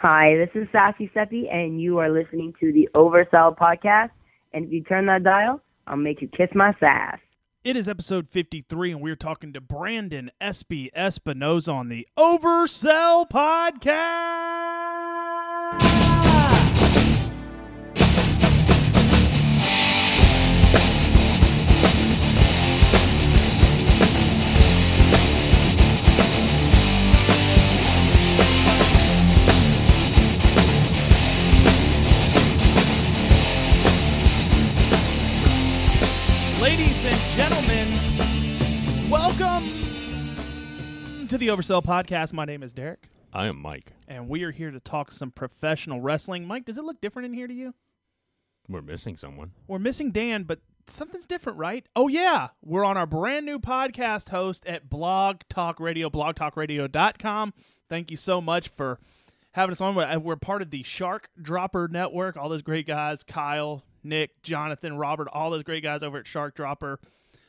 Hi, this is Sassy Seppi, and you are listening to the Oversell podcast. And if you turn that dial, I'll make you kiss my sass. It is episode 53, and we're talking to Brandon Espy Espinosa on the Oversell Podcast. The Oversell Podcast. My name is Derick, I am Mike. and we are here to talk some professional wrestling. Mike, does it look different in here to you? We're missing someone. We're missing Dan, but something's different, right? Oh, yeah. We're on our brand new podcast host at Blog Talk Radio, blogtalkradio.com. Thank you so much for having us on. We're uh, we're part of the Shark Dropper Network. All those great guys Kyle, Nick, Jonathan, Robert, all those great guys over at Shark Dropper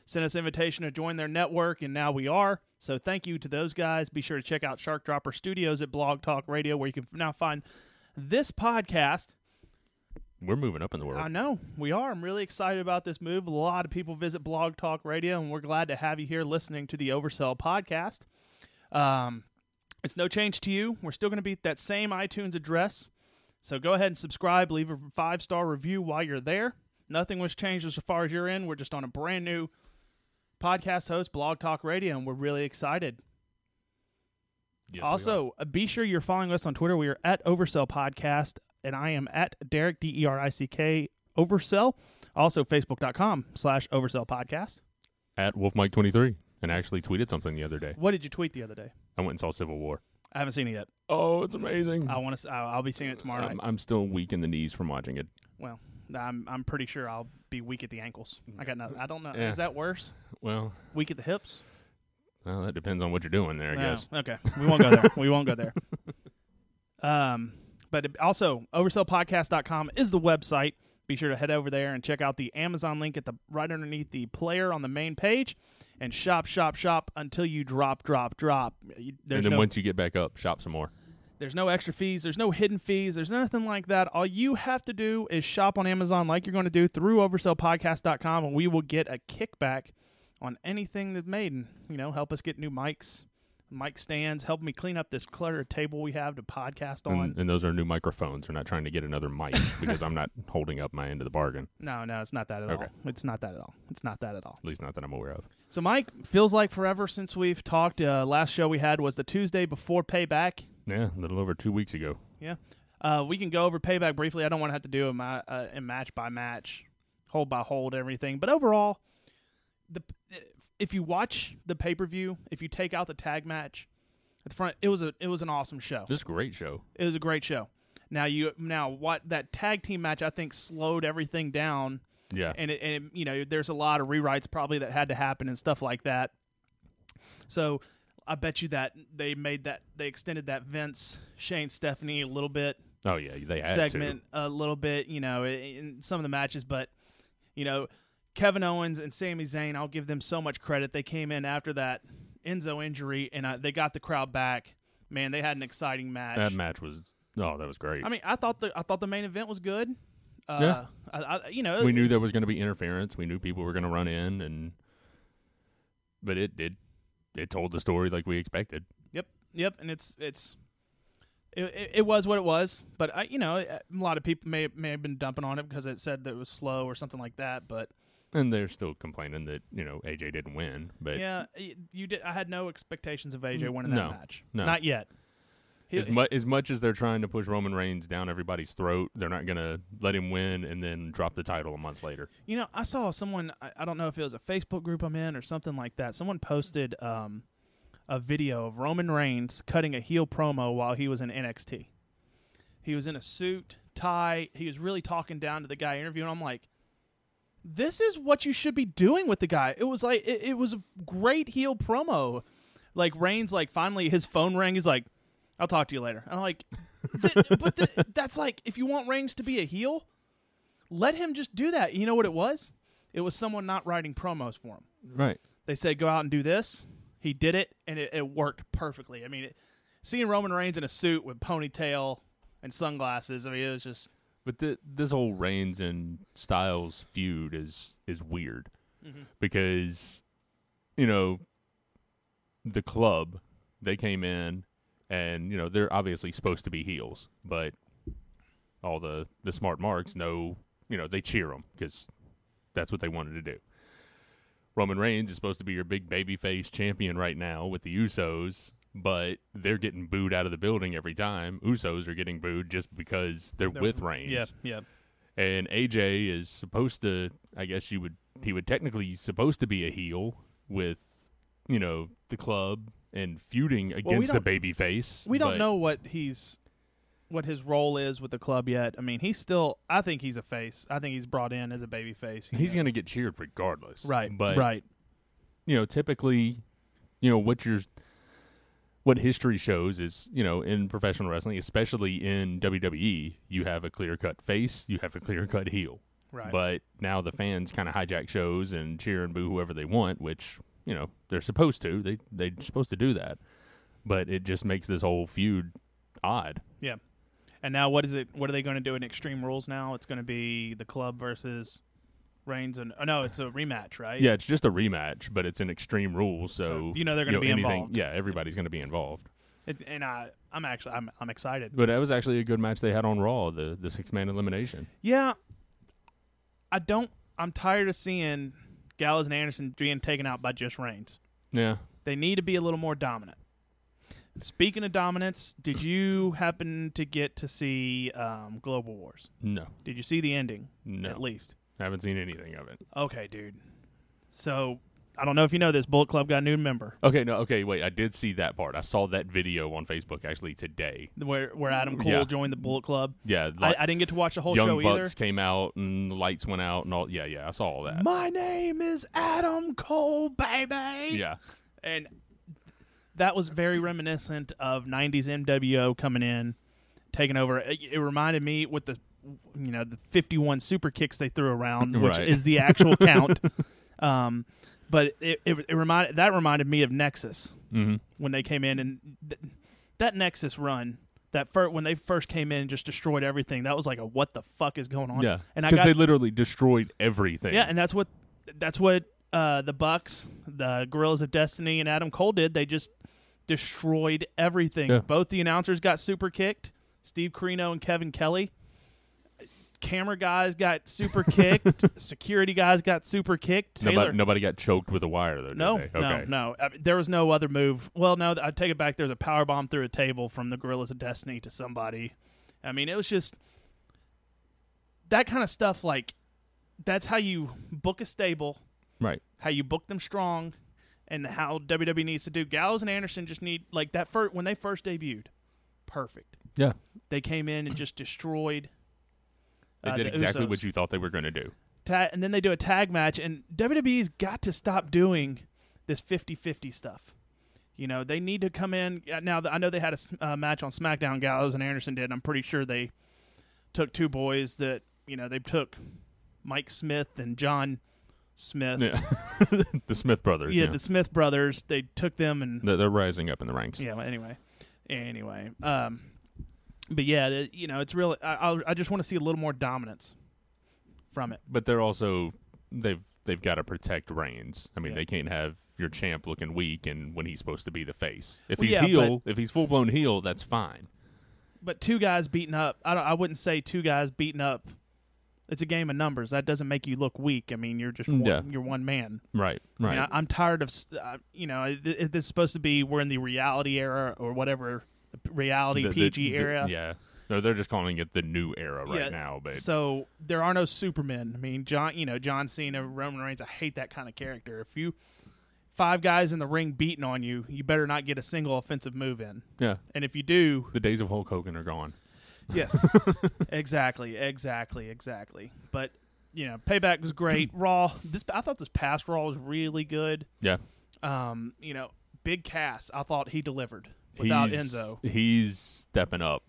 sent us invitation to join their network, and now we are. So thank you to those guys. Be sure to check out Shark Dropper Studios at Blog Talk Radio, where you can now find this podcast We're moving up in the world. I know we are. I'm really excited about this move. A lot of people visit Blog Talk Radio, and we're glad to have you here listening to the Oversell podcast. Um, it's no change to you. We're still going to be at that same iTunes address. So go ahead and subscribe. Leave a five star review while you're there. Nothing was changed as far as you're in. We're just on a brand new podcast host, Blog Talk Radio, and we're really excited. Yes. Also, uh, be sure you're following us on Twitter. We are at Oversell Podcast, and I am at Derick D E R I C K Oversell. Also, Facebook.com slash Oversell Podcast. at WolfMike23 and actually tweeted something the other day. What did you tweet the other day? I went and saw Civil War. I haven't seen it yet. Oh, it's amazing. I want to. I'll be seeing it tomorrow. I'm, I'm still weak in the knees from watching it. Well, I'm I'm pretty sure I'll be weak at the ankles. I got nothing. I don't know. Yeah. Is that worse? Well, Weak at the hips? well, that depends on what you're doing there, I No. guess. Okay, we won't go there. we won't go there. Um, but it- also, oversellpodcast.com is the website. Be sure to head over there and check out the Amazon link at the right underneath the player on the main page, and shop, shop, shop until you drop, drop, drop. You- There's and then no, once you get back up, shop some more. There's no extra fees. There's no hidden fees. There's nothing like that. All you have to do is shop on Amazon like you're going to do through oversellpodcast.com, and we will get a kickback on anything that's made. And, you know, help us get new mics, mic stands, help me clean up this cluttered table we have to podcast on. And, and those are new microphones. We're not trying to get another mic because I'm not holding up my end of the bargain. No, no, it's not that at Okay. all. It's not that at all. It's not that at all. At least not that I'm aware of. So, Mike, feels like forever since we've talked. Uh, last show we had was the Tuesday before payback. Yeah, a little over two weeks ago. Yeah. Uh, we can go over payback briefly. I don't want to have to do a, ma- uh, a match by match, hold by hold, everything. But overall, the if you watch the pay per view, if you take out the tag match at the front, it was a it was an awesome show. This great show. It was a great show. Now you now what that tag team match I think slowed everything down, Yeah. and it, and it, you know there's a lot of rewrites probably that had to happen and stuff like that. So I bet you that they made that they extended that Vince Shane Stephanie a little bit oh, yeah. They had segment a little bit, you know, in some of the matches, but you know, Kevin Owens and Sami Zayn, I'll give them so much credit. They came in after that Enzo injury and uh, they got the crowd back. Man, they had an exciting match. That match was, oh, that was great. I mean, I thought the I thought the main event was good. Uh, Yeah. I, I, you know, we knew there was going to be interference. We knew people were going to run in, and but it did. It told the story like we expected. Yep, yep, and it's it's it, it, it was what it was. But I, you know, a lot of people may may have been dumping on it because it said that it was slow or something like that. But And they're still complaining that you know AJ didn't win, but yeah, you did. I had no expectations of AJ winning that No, match. no. not yet. As much as much as they're trying to push Roman Reigns down everybody's throat, they're not going to let him win and then drop the title a month later. You know, I saw someone. I, I don't know if it was a Facebook group I'm in or something like that. Someone posted um, a video of Roman Reigns cutting a heel promo while he was in NXT. He was in a suit, tie. He was really talking down to the guy interviewing. I'm like, this is what you should be doing with the guy. It was like it, it was a great heel promo. Like Reigns, like finally his phone rang. He's like, "I'll talk to you later." I'm like, th- but th- that's like if you want Reigns to be a heel, let him just do that. You know what it was? It was someone not writing promos for him. Right. They said, "Go out and do this." He did it, and it, it worked perfectly. I mean, it, seeing Roman Reigns in a suit with ponytail, and sunglasses. I mean, it was just But th- this whole Reigns and Styles feud is is weird Mm-hmm. because you know the club they came in and you know they're obviously supposed to be heels, but all the the smart marks know you know they cheer them because that's what they wanted to do. Roman Reigns is supposed to be your big babyface champion right now with the Usos, but they're getting booed out of the building every time. Usos are getting booed just because they're, They're- with Reigns yeah, yeah. and AJ is supposed to I guess you would he would technically supposed to be a heel with you know the club and feuding against the don't- baby face. We don't know what he's what his role is with the club yet. I mean, he's still. I think he's a face. I think he's brought in as a baby face. He's going to get cheered regardless. right, But right. you know, typically, you know what your what history shows is, you know, in professional wrestling, especially in WWE, you have a clear cut face, you have a clear cut heel. Right. But now the fans kind of hijack shows and cheer and boo whoever they want, which you know they're supposed to. They they're supposed to do that, but it just makes this whole feud odd. Yeah. And now what is it? What are they going to do in Extreme Rules now? It's going to be the club versus Reigns and oh no, it's a rematch, right? Yeah, it's just a rematch, but it's an extreme rule, so, So, you know they're gonna be anything- involved. Yeah, everybody's going to be involved. It, and I, I'm actually, I'm, I'm excited. But that was actually a good match they had on Raw, the the six man elimination. Yeah. I don't. I'm tired of seeing Gallows and Anderson being taken out by just Reigns. Yeah, They need to be a little more dominant. Speaking of dominance, did you happen to get to see um, Global Wars? no, Did you see the ending? no, At least. I haven't seen anything of it. Okay, dude. So I don't know if you know this. Bullet Club got a new member. Okay, no, okay, wait. I did see that part. I saw that video on Facebook actually today. Where where Adam Cole Yeah. joined the Bullet Club. Yeah, I, I didn't get to watch the whole Young show Bucks either. came out and the lights went out and all. Yeah, yeah, I saw all that. My name is Adam Cole, baby. Yeah, and that was very reminiscent of 90s NWO coming in taking over it, it reminded me with the you know the 51 super kicks they threw around which Right. is the actual count um but it, it, it reminded that reminded me of Nexus hmm when they came in and th- that Nexus run that fir- when they first came in and just destroyed everything that was like a what the fuck is going on yeah. and Because they literally destroyed everything. yeah, and that's what that's what uh, the Bucks, the Guerrillas of Destiny, and Adam Cole did. They just destroyed everything. Yeah. Both the announcers got super kicked. Steve Corino and Kevin Kelly. Camera guys got super kicked. Security guys got super kicked. Taylor, nobody, nobody got choked with a wire though. No, they? no, Okay. no. I mean, there was no other move. Well, no, I take it back. There's a power bomb through a table from the Guerrillas of Destiny to somebody. I mean, it was just that kind of stuff. Like that's how you book a stable, Right. how you book them strong, and how WWE needs to do. Gallows and Anderson just need like that first when they first debuted. Perfect. Yeah. They came in and just destroyed. They uh, did the exactly Usos what you thought they were going to do. ta- and then they do a tag match and WWE's got to stop doing this 50-50 stuff. You know, they need to come in uh, now. I know they had a uh, match on SmackDown. Gallows and Anderson did. I'm pretty sure they took two boys that you know they took Mike Smith and John Smith. Yeah. the Smith brothers. Yeah, Yeah. the Smith brothers. They took them and They're, they're rising up in the ranks. yeah. well, Anyway, anyway, um, but yeah, it- you know, it's really. I, I'll- I just want to see a little more dominance from it. But they're also they've they've got to protect Reigns. I mean, Yeah. they can't have your champ looking weak and when he's supposed to be the face. If Well, he's yeah, heel, if he's full blown heel, that's fine. but two guys beating up I, don't, I wouldn't say two guys beating up it's a game of numbers that doesn't make you look weak i mean you're just one, Yeah. you're one man Right. Right. I, am tired of uh, you know it, it, this is supposed to be we're in the reality era or whatever the reality The- the- pg the- era Yeah. No, they're just calling it the new era right Yeah, now, but so there are no supermen i mean john you know john cena roman reigns i hate that kind of character if you five guys in the ring beating on you you better not get a single offensive move in yeah, and if you do the days of Hulk Hogan are gone. Yes. exactly, exactly, exactly. But you know, payback was great. Raw. This I thought this past Raw was really good. Yeah. Um, you know, Big Cass. I thought he delivered without he's, Enzo. He's stepping up.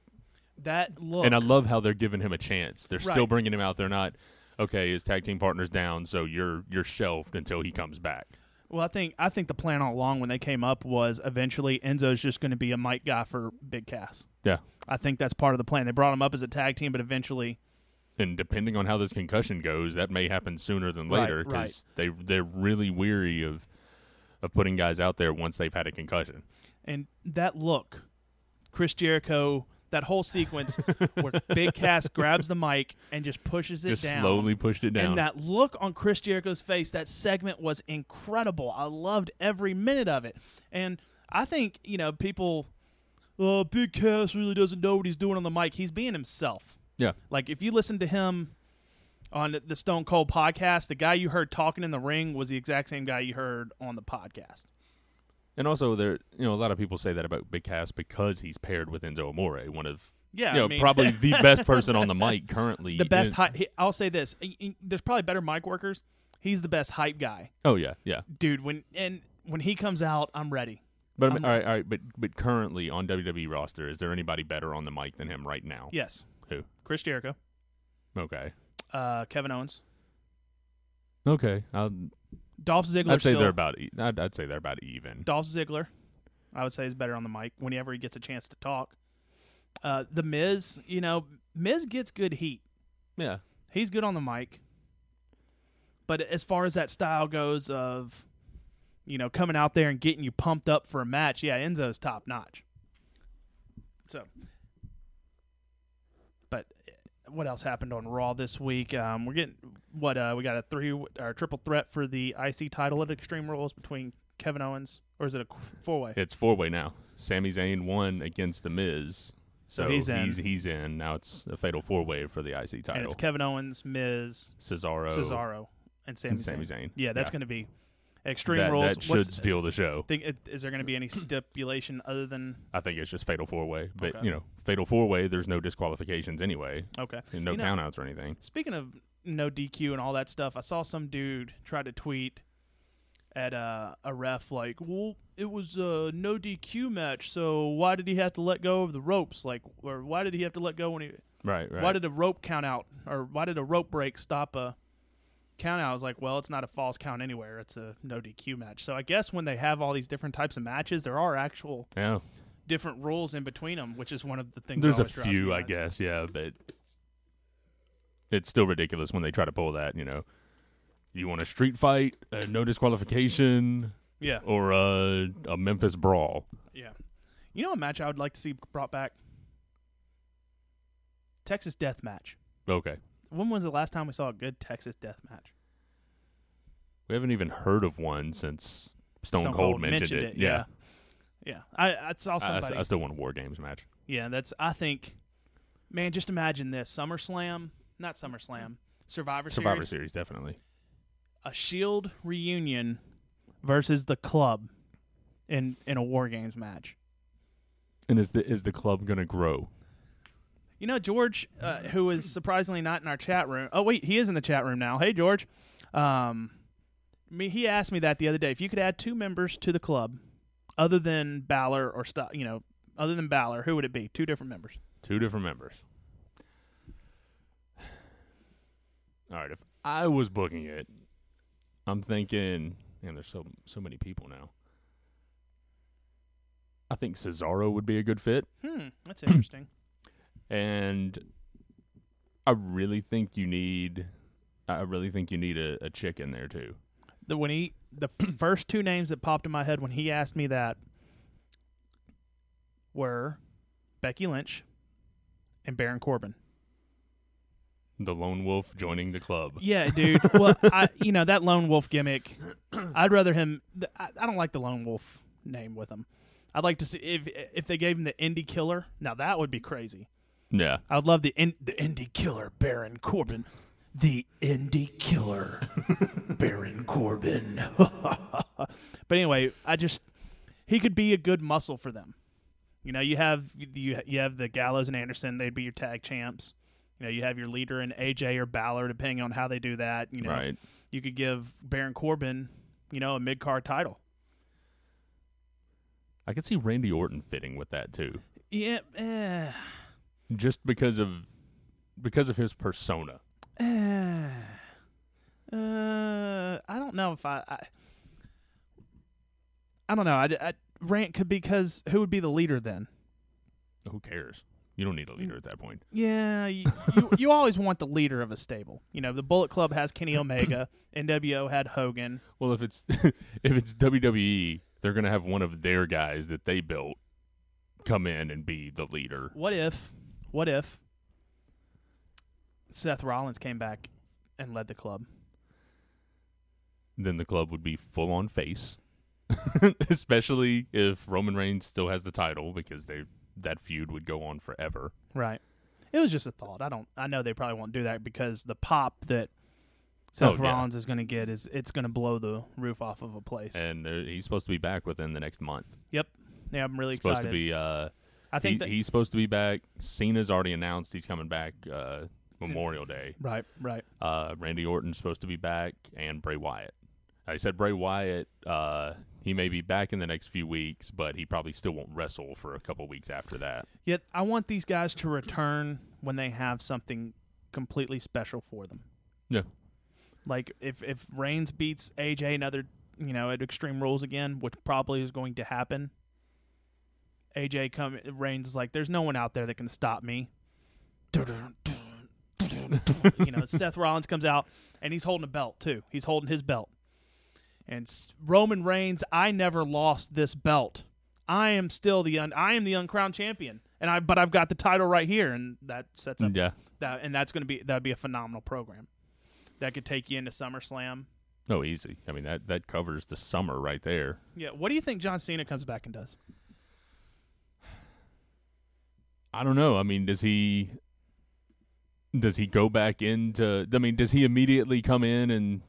That look. And I love how they're giving him a chance. They're still bringing him out. They're not okay. His tag team partner's down, so you're you're shelved until he comes back. Well, I think I think the plan all along when they came up was eventually Enzo's just going to be a mic guy for Big Cass. Yeah. I think that's part of the plan. They brought him up as a tag team, but eventually, And depending on how this concussion goes, that may happen sooner than Right, later right. they they're really weary of of putting guys out there once they've had a concussion. And that look, Chris Jericho, that whole sequence where Big Cass grabs the mic and just pushes it Just down. slowly pushed it down. And that look on Chris Jericho's face, that segment was incredible. I loved every minute of it. And I think, you know, people, uh, Big Cass really doesn't know what he's doing on the mic. He's being himself. yeah. Like, if you listen to him on the Stone Cold podcast, the guy you heard talking in the ring was the exact same guy you heard on the podcast. And also, there, you know, a lot of people say that about Big Cass because he's paired with Enzo Amore, one of, Yeah, you know, I mean, probably the best person on the mic currently. the best in- hype. he- I'll say this: there's probably better mic workers. He's the best hype guy, oh yeah, yeah. dude. When and when he comes out, I'm ready. But I'm- all right, all right. But but currently on WWE roster, is there anybody better on the mic than him right now? Yes, Who? Chris Jericho, Okay. uh, Kevin Owens, Okay. I'll, Dolph Ziggler. I'd say still, they're about. e- I'd, I'd say they're about even. Dolph Ziggler. I would say is better on the mic whenever he gets a chance to talk. Uh, the Miz, you know, Miz gets good heat. Yeah. He's good on the mic. But as far as that style goes of, you know, coming out there and getting you pumped up for a match, yeah, Enzo's top notch. So, what else happened on Raw this week? Um, we're getting what uh, we got a three or triple threat for the IC title at Extreme Rules between Kevin Owens, or is it a four way? It's four way now. Sami Zayn won against the Miz. So, So he's he's in. he's in. Now it's a fatal four way for the IC And title. it's Kevin Owens, Miz, Cesaro, Cesaro, and Sami, and Sami Zayn. Zayn. Yeah, that's Yeah. going to be Extreme that, Rules. that should steal the show. Think, is there going to be any stipulation other than I think it's just fatal four way. But Okay. you know, fatal four way. There's no disqualifications anyway. okay? and no You know- countouts or anything. Speaking of no DQ and all that stuff, I saw some dude try to tweet at uh, a ref like, "Well, it was a no DQ match, so why did he have to let go of the ropes? Like, or why did he have to let go when he? Right. Right. Why did a rope count out, or why did a rope break stop a count out?" I was like, "Well, it's not a false count anywhere. It's a no DQ match." So I guess when they have all these different types of matches, there are actual yeah. different rules in between them, which is one of the things. There's a always drives me few, I guess. Yeah, but it's still ridiculous when they try to pull that. You know, you want a street fight, uh, no disqualification, Yeah, or a, a Memphis brawl. Yeah. You know a match I would like to see brought back? Texas Death Match. Okay. When was the last time we saw a good Texas Death Match? We haven't even heard of one since Stone, Cold, mentioned, it. Yeah. Yeah. I, I saw I, I- somebody. I still want a War Games match. yeah, that's, I think, man, just imagine this SummerSlam, not SummerSlam, Survivor, Series. Survivor Series, definitely. a Shield reunion versus the club in, in a War Games match. And is the is the club gonna grow? You know, George, uh, who is surprisingly not in our chat room. Oh, wait, he is in the chat room now. Hey, George. Um, me, he asked me that the other day. If you could add two members to the club, other than Balor or stuff, you know, other than Balor, who would it be? Two different members. Two different members. All right, if I was booking it, I'm thinking, and there's so so many people now. I think Cesaro would be a good fit, Hmm, that's interesting. And I really think you need, I really think you need a, a chick in there too. the when he the first two names that popped in my head when he asked me that were Becky Lynch and Baron Corbin. The lone wolf joining the club. Yeah, dude. Well, I you know that lone wolf gimmick. I'd rather him. I, I don't like the lone wolf name with him. I'd like to see if if they gave him the indie killer. Now that would be crazy. Yeah, I would love the in, the indie killer Baron Corbin. The indie killer Baron Corbin. but anyway, I just he could be a good muscle for them. You know, you have you you have the Gallows and Anderson. They'd be your tag champs. You know, you have your leader in AJ or Balor, depending on how they do that. You know, right. you could give Baron Corbin, you know, a mid card title. I could see Randy Orton fitting with that too, Yeah, eh, just because of because of his persona. eh. Uh, I don't know if I, I. I don't know. I, I rant could be because who would be the leader then? Who cares? You don't need a leader at that point. Yeah, you, you, you always want the leader of a stable. You know, the Bullet Club has Kenny Omega, NWO had Hogan. Well, if it's if it's WWE, they're gonna have one of their guys that they built come in and be the leader. What if, what if Seth Rollins came back and led the club? Then the club would be full on face, especially if Roman Reigns still has the title because they that feud would go on forever. Right. It was just a thought. I don't. I know they probably won't do that because the pop that Seth Oh, yeah. Rollins is going to get is it's going to blow the roof off of a place. And uh, he's supposed to be back within the next month. yep. Yeah, I'm really It's supposed excited. to be. Uh, I think he- that he's supposed to be back. Cena's already announced he's coming back uh, Memorial Day. right, right. Uh, Randy Orton's supposed to be back, and Bray Wyatt. I said Bray Wyatt. Uh, he may be back in the next few weeks, but he probably still won't wrestle for a couple weeks after that. Yet I want these guys to return when they have something completely special for them. Yeah. Like if if Reigns beats AJ another, you know, at Extreme Rules again, which probably is going to happen. AJ come Reigns is like, there's no one out there that can stop me. you know, Seth Rollins comes out and he's holding a belt too. He's holding his belt. And Roman Reigns, I never lost this belt. I am still the un- I am the uncrowned champion, and I but I've got the title right here, and that sets up Yeah. that, and that's going to be that'd be a phenomenal program. That could take you into SummerSlam. No, easy. I mean that that covers the summer right there. Yeah, what do you think John Cena comes back and does? I don't know. I mean, does he does he go back into? I mean, does he immediately come in and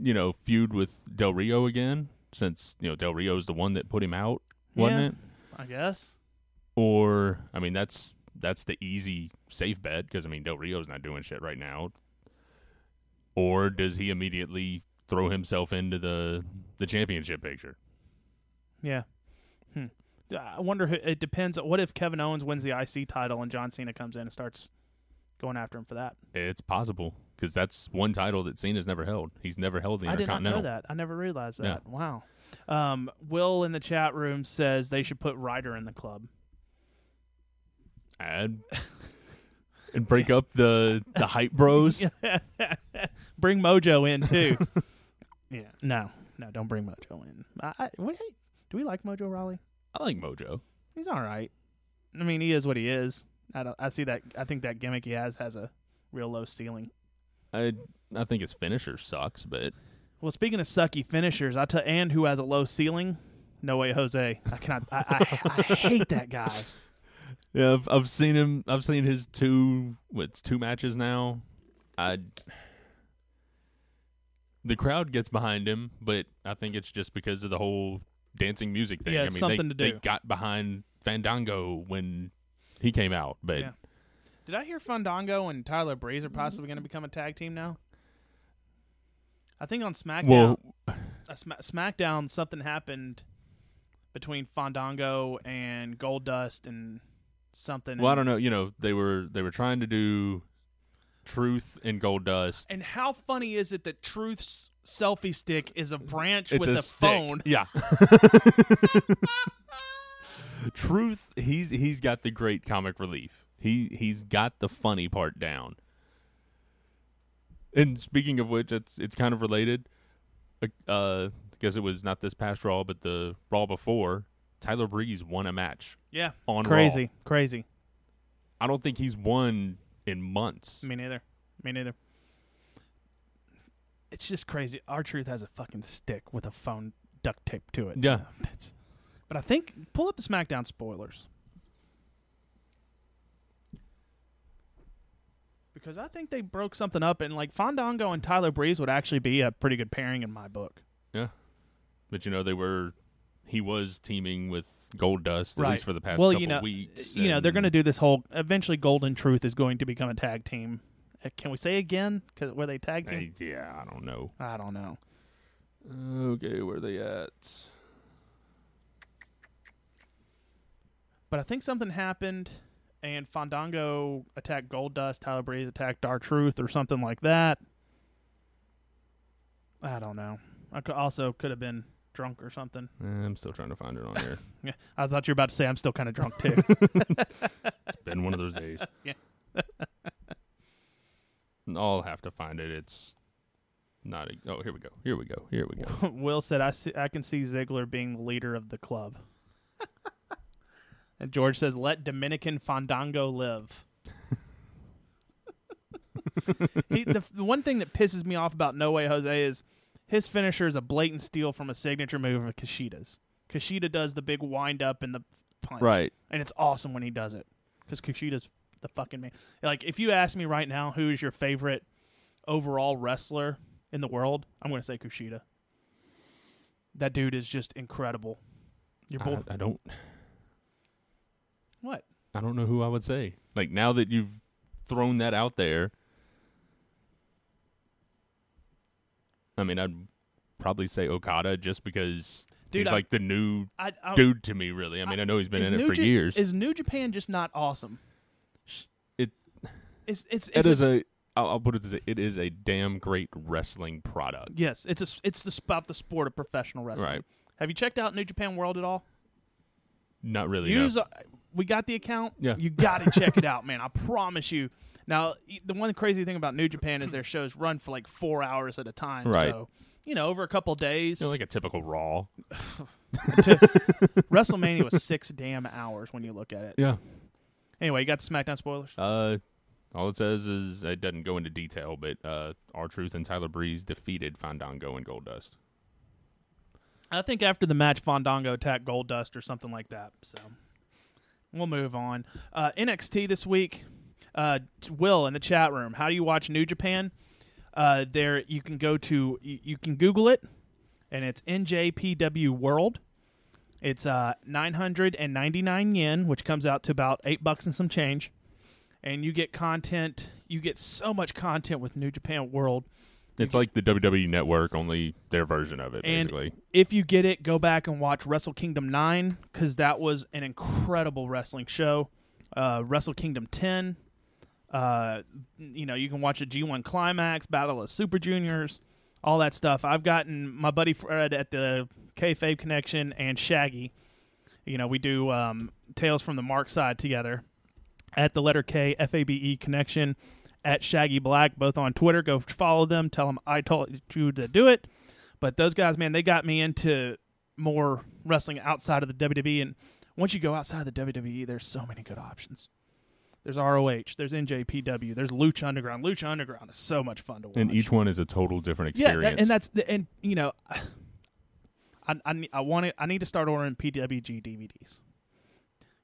you know feud with Del Rio again? Since you know Del Rio's the one that put him out, wasn't Yeah. it? I guess. Or I mean, that's that's the easy safe bet because I mean Del Rio's not doing shit right now. Or does he immediately throw himself into the the championship picture? Yeah. Hmm. I wonder. who It depends. What if Kevin Owens wins the IC title and John Cena comes in and starts going after him for that? It's possible because that's one title that Cena's never held. He's never held the I did not know that. I never realized Yeah. that. Wow. Um, Will in the chat room says they should put Ryder in the club. Add and break up the the hype bros. bring Mojo in too. yeah. No. No. Don't bring Mojo in. I, I, what, do we like Mojo Rawley? I like Mojo. He's all right. I mean, he is what he is. I. I see that. I think that gimmick he has has a real low ceiling. I I think his finisher sucks, but Well, speaking of sucky finishers, I tell and who has a low ceiling. No way, Jose. I cannot. I, I, I hate that guy. yeah, I've, I've seen him. I've seen his two what's two matches now. I the crowd gets behind him, but I think it's just because of the whole dancing music thing. Yeah, I mean, something they, to do. They got behind Fandango when he came out, but Yeah. Did I hear Fandango and Tyler Breeze are possibly going to become a tag team now? I think on SmackDown, well, Sma- SmackDown, something happened between Fandango and Goldust and something. well, I don't know. You know, they were they were trying to do Truth and Goldust. And how funny is it that Truth's selfie stick is a branch It's with a a, phone? Yeah. Truth, he's he's got the great comic relief. He he's got the funny part down. And speaking of which, it's it's kind of related. Uh, because it was not this past Raw, but the Raw before. Tyler Breeze won a match Yeah, on crazy, Raw. crazy. I don't think he's won in months. Me neither. Me neither. It's just crazy. R-Truth has a fucking stick with a phone duct tape to it. Yeah. That's, but I think pull up the SmackDown spoilers. Because I think they broke something up and like Fandango and Tyler Breeze would actually be a pretty good pairing in my book. Yeah. But you know they were, he was teaming with Goldust at least for the past well, couple you know, weeks. you know they're going to do this whole. Eventually, Golden Truth is going to become a tag team. Uh, Can we say again? Because were they tag team? I- yeah, I don't know. I don't know. Okay, where are they at? But I think something happened, and Fandango attacked Goldust. Tyler Breeze attacked Dark Truth, or something like that. I don't know. I also could have been drunk or something. Eh, I'm still trying to find it on here. Yeah, I thought you were about to say I'm still kind of drunk too. it's been one of those days. Yeah. I'll have to find it. It's not. A, oh, here we go. Here we go. Here we go. Will said, "I see, I can see Ziggler being the leader of the club." and George says, "Let Dominican Fandango live." he, the, the one thing that pisses me off about No Way Jose is his finisher is a blatant steal from a signature move of Kushida's. Kushida does the big wind up and the punch, Right. And it's awesome when he does it because Kushida's the fucking man. Like, if you ask me right now who is your favorite overall wrestler in the world, I'm going to say Kushida. That dude is just incredible. Your boy, I, I don't. what? I don't know who I would say. Like now that you've thrown that out there, I mean, I'd probably say Okada just because Dude, he's I- like the new I, I, dude to me. Really, I mean, I, know he's been in it for Ja- years. Is New Japan just not awesome? It- It's it's it it's is a. I'll, I'll put it this way: it is a damn great wrestling product. yes. It's a it's the about the sport of professional wrestling. Right. Have you checked out New Japan World at all? Not really. no. Use uh, we got the account. Yeah. you got to check it out, man. I promise you. Now, the one crazy thing about New Japan is their shows run for like four hours at a time. Right. So, you know, over a couple days. You know, like a typical Raw. WrestleMania was six damn hours when you look at it. Yeah. Anyway, you got the SmackDown spoilers. Uh, all it says is it doesn't go into detail, but uh, R-Truth and Tyler Breeze defeated Fandango and Goldust. I think after the match, Fandango attacked Goldust or something like that. So we'll move on. Uh, NXT this week. Uh, Will in the chat room. How do you watch New Japan? Uh, there you can go to you, you can Google it, and it's NJPW World. It's uh, 999 yen, which comes out to about eight bucks and some change. And you get content. You get so much content with New Japan World. It's like the WWE Network, only their version of it, And- basically. if you get it, go back and watch Wrestle Kingdom 9 because that was an incredible wrestling show. Uh, Wrestle Kingdom 10. Uh, you know, you can watch a G1 Climax, Battle of Super Juniors, all that stuff. I've gotten my buddy Fred at the Kayfabe Connection and Shaggy. You know, we do um, Tales from the Mark side together at the letter K F A B E Connection at Shaggy Black, both on Twitter. Go follow them. Tell them I told you to do it. But those guys, man, they got me into more wrestling outside of the WWE. And once you go outside the WWE, there's so many good options. There's ROH, there's NJPW, there's Lucha Underground. Lucha Underground is so much fun to watch. And each one is a total different yeah, experience. that- and that's the, and you know, I I, I want to I need to start ordering PWG DVDs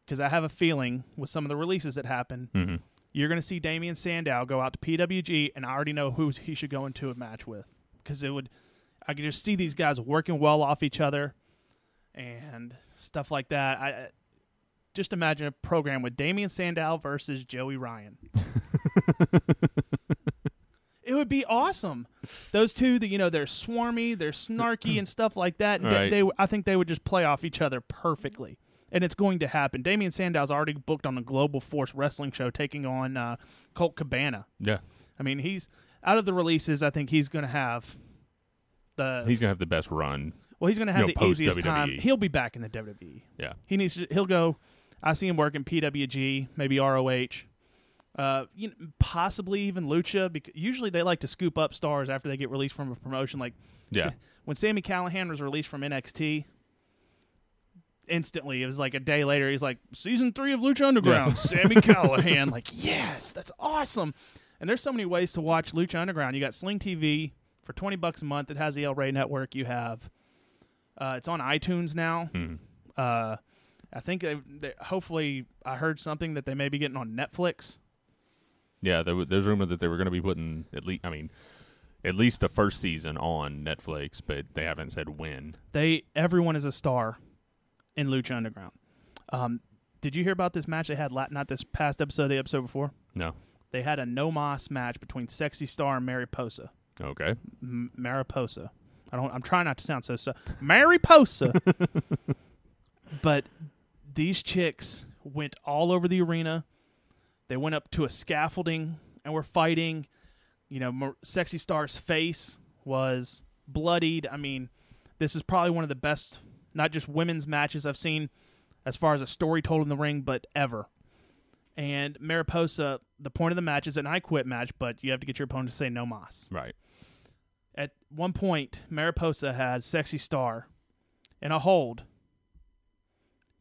because I have a feeling with some of the releases that happen, hmm you're going to see Damien Sandow go out to PWG, and I already know who he should go into a match with because it would. I could just see these guys working well off each other, and stuff like that. I I- just imagine a program with Damien Sandow versus Joey Ryan. it would be awesome. Those two, the, you know, they're swarmy, they're snarky, and stuff like that. And Right. they, they, I think they would just play off each other perfectly and it's going to happen. Damien Sandow's already booked on a Global Force Wrestling show, taking on uh, Colt Cabana. Yeah. I mean, he's out of the releases. I think he's going to have the He's going to have the best run. well. He's going to have you know, the easiest post-WWE. time. He'll be back in the WWE. Yeah. He needs to. He'll go. I see him working PWG, maybe ROH. Uh, you know, possibly even Lucha. Because usually they like to scoop up stars after they get released from a promotion. Like Yeah. When Sami Callihan was released from NXT, instantly it was like a day later. He's like, season three of Lucha Underground, Sammy Callihan. Like, yes, that's awesome. And there's so many ways to watch Lucha Underground. You got Sling TV for twenty bucks a month. It has the El Rey Network. You have, uh, it's on iTunes now. Mhm. Uh, I think they, they, hopefully I heard something that they may be getting on Netflix. Yeah, there, there's rumor that they were going to be putting at least, I mean, at least the first season on Netflix, but they haven't said when. They everyone is a star in Lucha Underground. Um, did you hear about this match they had? la- Not this past episode, the episode before. No. They had a no mas match between Sexy Star and Mariposa. Okay. M- Mariposa. I don't. I'm trying not to sound so. so Mariposa. but these chicks went all over the arena. They went up to a scaffolding and were fighting. You know, Sexy Star's face was bloodied. I mean, This is probably one of the best, not just women's matches I've seen, as far as a story told in the ring, but ever. And Mariposa, the point of the match is an I quit match, but you have to get your opponent to say no mas. Right. At one point, Mariposa had Sexy Star in a hold,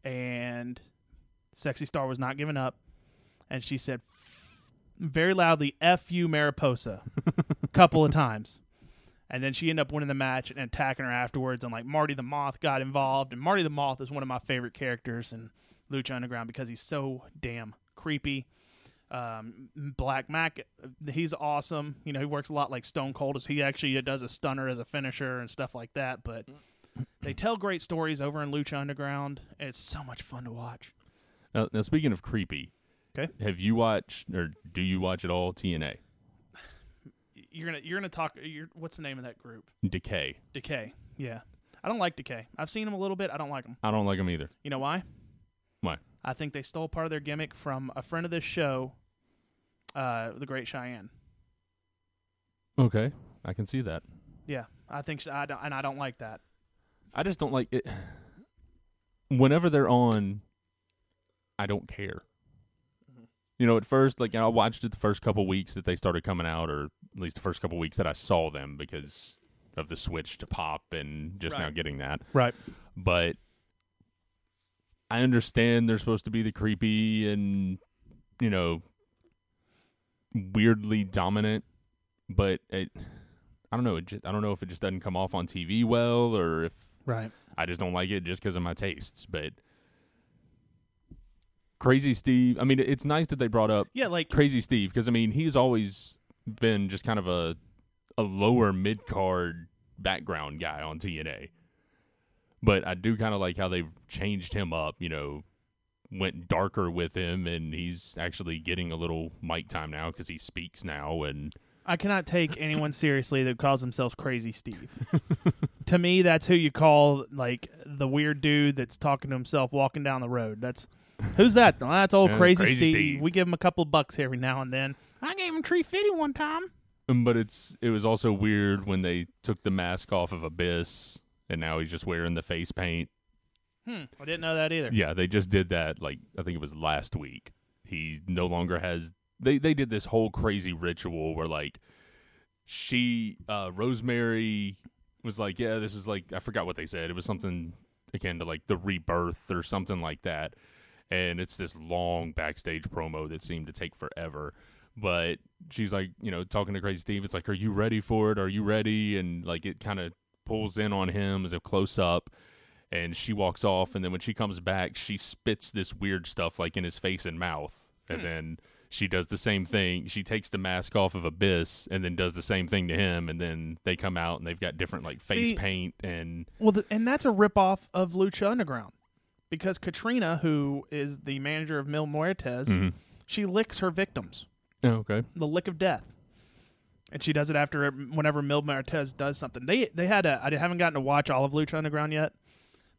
and Sexy Star was not giving up, and she said very loudly, F you, Mariposa, a couple of times. And then she ended up winning the match and attacking her afterwards. And like Marty the Moth got involved. And Marty the Moth is one of my favorite characters in Lucha Underground because he's so damn creepy. Um, Black Mac, he's awesome. You know, he works a lot like Stone Cold. He actually does a stunner as a finisher and stuff like that. But they tell great stories over in Lucha Underground. It's so much fun to watch. Now, now speaking of creepy, Okay. have you watched or do you watch at all TNA? You're gonna you're gonna talk. You're, what's the name of that group? Decay. Decay. Yeah, I don't like Decay. I've seen them a little bit. I don't like them. I don't like them either. You know why? Why? I think they stole part of their gimmick from a friend of this show, uh, the Great Cheyenne. Okay, I can see that. Yeah, I think so. I don't, and I don't like that. I just don't like it. Whenever they're on, I don't care. You know, at first, like I watched it the first couple weeks that they started coming out, or at least the first couple weeks that I saw them because of the switch to pop and just now getting that. Right. But I understand they're supposed to be the creepy and you know weirdly dominant, but it, I don't know. It just, I don't know if it just doesn't come off on TV well, or if Right. I just don't like it just because of my tastes. But Crazy Steve, I mean, it's nice that they brought up Yeah, like Crazy Steve because I mean he's always been just kind of a a lower mid card background guy on TNA. But I do kind of like how they've changed him up. You know, went darker with him, and he's actually getting a little mic time now because he speaks now. And I cannot take anyone seriously that calls themselves Crazy Steve. to me, that's who you call like the weird dude that's talking to himself walking down the road. That's who's that? That's old Yeah, Crazy, Crazy Steve. Steve. We give him a couple bucks every now and then. I gave him tree fitty one time. um, but it's it was also weird when they took the mask off of Abyss, and now he's just wearing the face paint. Hmm. I didn't know that either. Yeah, they just did that like I think it was last week. He no longer has they they did this whole crazy ritual where like she uh Rosemary was like, "Yeah, this is like I forgot what they said. It was something akin to like the rebirth or something like that." And it's this long backstage promo that seemed to take forever. But she's like, you know, talking to Crazy Steve. It's like, "Are you ready for it? Are you ready?" And like it kind of pulls in on him as a close up and she walks off and then when she comes back she spits this weird stuff like in his face and mouth and then she does the same thing she takes the mask off of abyss and then does the same thing to him and then they come out and they've got different like face See- paint and Well, the, and that's a ripoff of Lucha Underground because Katrina, who is the manager of Mil Muertes, Mhm. she licks her victims. oh, okay the lick of death. And she does it after whenever Mil Muertes does something. They they had a I haven't gotten to watch all of Lucha Underground yet.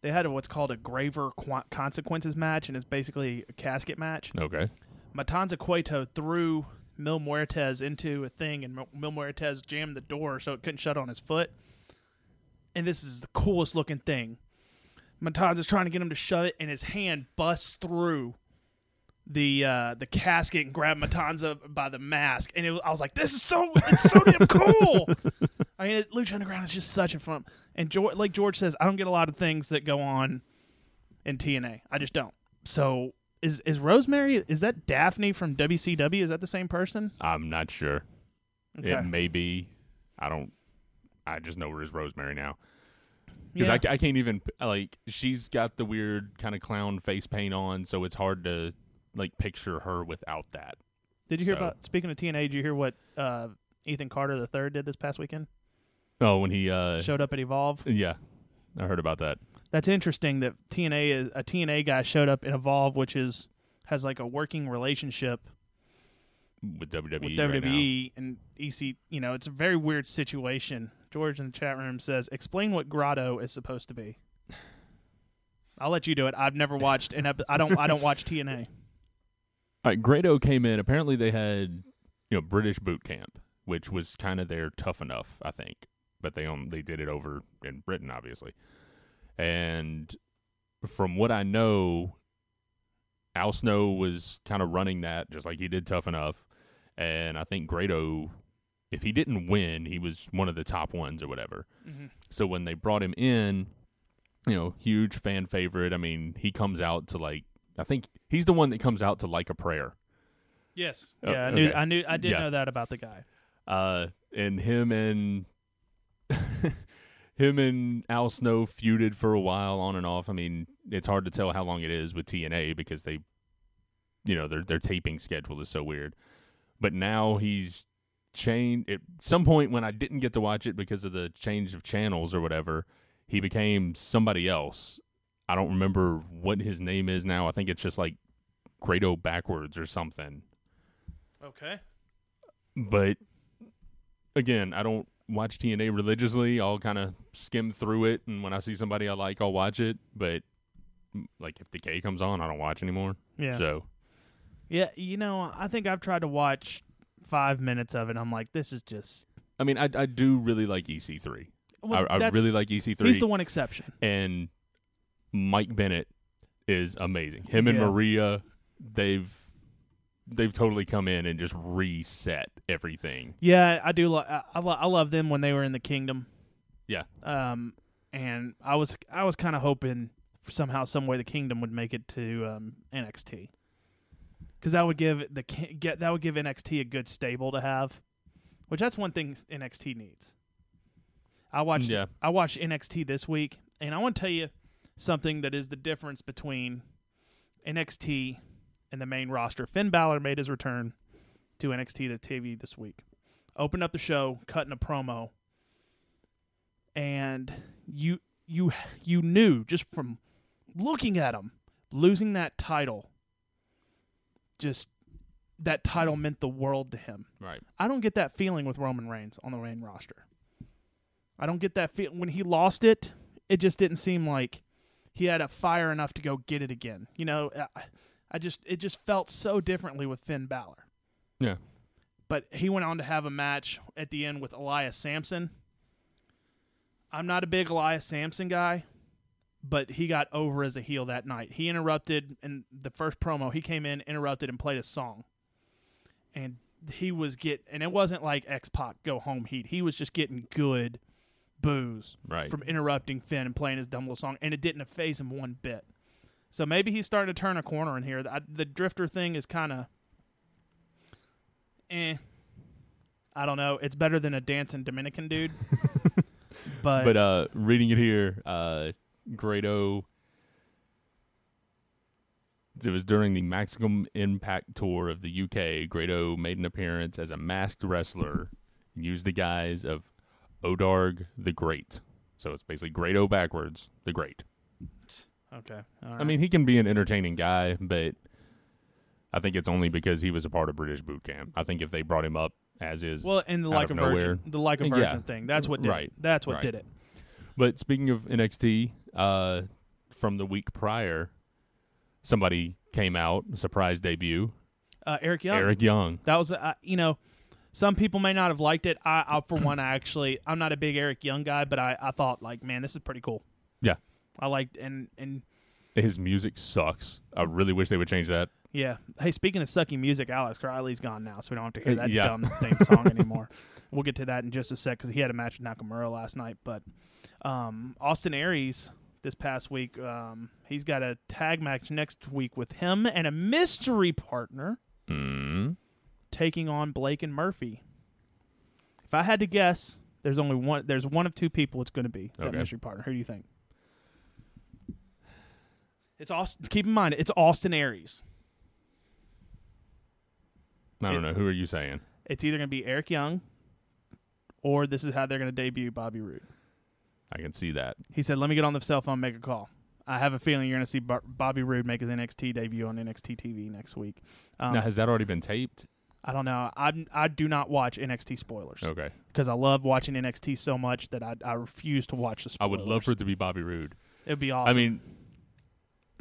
They had a, what's called a graver Qu- consequences match, and it's basically a casket match. okay Matanza Cueto threw Mil Muertes into a thing, and Mil- Muertes jammed the door so it couldn't shut on his foot. And this is the coolest looking thing. Matanza's trying to get him to shut it, and his hand busts through the uh, the casket and grabbed Matanza by the mask, and it I was like, "This is so it's so damn cool." I mean, it, Lucha Underground is just such a fun. And George, like George says, I don't get a lot of things that go on in TNA. I just don't. So is is Rosemary? Is that Daphne from WCW? Is that the same person? i'm not sure Okay. it may be i don't i just know her as rosemary now because Yeah. I, I can't even like she's got the weird kind of clown face paint on so it's hard to like picture her without that did you hear so- about? Speaking of TNA, did you hear what uh, Ethan Carter the third did this past weekend? oh when he uh Showed up at Evolve. yeah i heard about that That's interesting that TNA is a TNA guy showed up in Evolve, which is has like a working relationship with WWE. with right. WWE and EC. You know, it's a very weird situation. George in the chat room says, "Explain what Grado is supposed to be." I'll let you do it. I've never watched an epi- I don't. I don't watch TNA. All right, Grado came in. Apparently, they had you know British boot camp, which was kind of their tough enough, I think. but they um, they did it over in Britain, obviously. And from what I know, Al Snow was kind of running that just like he did Tough Enough, and I think Grado, if he didn't win, he was one of the top ones or whatever. Mm-hmm. So when they brought him in, you know, huge fan favorite. I mean, he comes out to like I think he's the one that comes out to like a prayer. Yes. Oh, yeah, I knew. okay. I knew. I did Yeah. know that about the guy. Uh, and him and him and Al Snow feuded for a while on and off. I mean, it's hard to tell how long it is with TNA because they, you know, their their taping schedule is so weird. But now he's changed. At some point when I didn't get to watch it because of the change of channels or whatever, he became somebody else. I don't remember what his name is now. I think it's just like Grado backwards or something Okay. but again, I don't watch TNA religiously. I'll kind of skim through it, and when I see somebody I like, I'll watch it. But mm, like if Decay comes on, I don't watch anymore. Yeah. So Yeah. You know, I think I've tried to watch five minutes of it. I'm like, this is just. I mean, I I do really like EC3. Well, I, I really like EC3, He's the one exception. and Mike Bennett is amazing. Him and Yeah. Maria, they've they've totally come in and just reset everything. Yeah, I do. Lo- I, I, lo- I love them when they were in the Kingdom. Yeah. Um, and I was I was kind of hoping somehow, some way, the Kingdom would make it to um, NXT because that would give the get that would give NXT a good stable to have, which that's one thing NXT needs. I watched Yeah. I watched NXT this week, and I want to tell you something that is the difference between NXT and the main roster. Finn Balor made his return to NXT to TV this week. Opened up the show, cutting a promo, and you you you knew just from looking at him losing that title. Just that title meant the world to him. Right. I don't get that feeling with Roman Reigns on the main roster. I don't get that feel when he lost it. It just didn't seem like he had a fire enough to go get it again. You know, I, just it just felt so differently with Finn Balor. Yeah. But he went on to have a match at the end with Elias Samson. I'm not a big Elias Samson guy, but he got over as a heel that night. He interrupted in the first promo. He came in, interrupted, and played a song, and he was get and it wasn't like X Pac go home heat. He was just getting good booze Right. from interrupting Finn and playing his dumb little song, and it didn't phase him one bit. So maybe he's starting to turn a corner in here. The, the drifter thing is kind of, eh. I don't know. It's better than a dancing Dominican dude. but, But uh, reading it here, uh, Grado. It was during the Maximum Impact tour of the UK. Grado made an appearance as a masked wrestler and used the guise of Odarg the Great. So it's basically Grado backwards, the Great. Okay. I mean, he can be an entertaining guy, but I think it's only because he was a part of British boot camp. I think if they brought him up as is, well, and the like a of virgin, the like a Yeah. virgin thing. That's what did Right. it. That's what Right. did it. But speaking of NXT, uh, from the week prior, somebody came out, surprise debut, Uh, Eric Young. Eric Young. That was, uh, you know, some people may not have liked it. I, I for one, I actually, I'm not a big Eric Young guy, but I, I thought like, man, this is pretty cool. Yeah. I liked and and His music sucks. I really wish they would change that. yeah. Hey, speaking of sucky music, Alex Riley's gone now, so we don't have to hear Uh, that yeah. dumb theme song anymore. We'll get to that in just a sec because he had a match with Nakamura last night. But um, Austin Aries this past week, um, he's got a tag match next week with him and a mystery partner. Mm. taking on Blake and Murphy. If I had to guess, there's only one. There's one of two people it's going to be that Okay. mystery partner. Who do you think? It's Austin. Keep in mind, it's Austin Aries. I don't It- know. Who are you saying? It's either going to be Eric Young, or this is how they're going to debut Bobby Roode. I can see that. He said, "Let me get on the cell phone, and make a call." I have a feeling you're going to see Bobby Roode make his NXT debut on NXT TV next week. Um, now, has that already been taped? I don't know. I I do not watch NXT spoilers Okay. because I love watching NXT so much that I I refuse to watch the I would love for it to be Bobby Roode. It'd be awesome. I mean,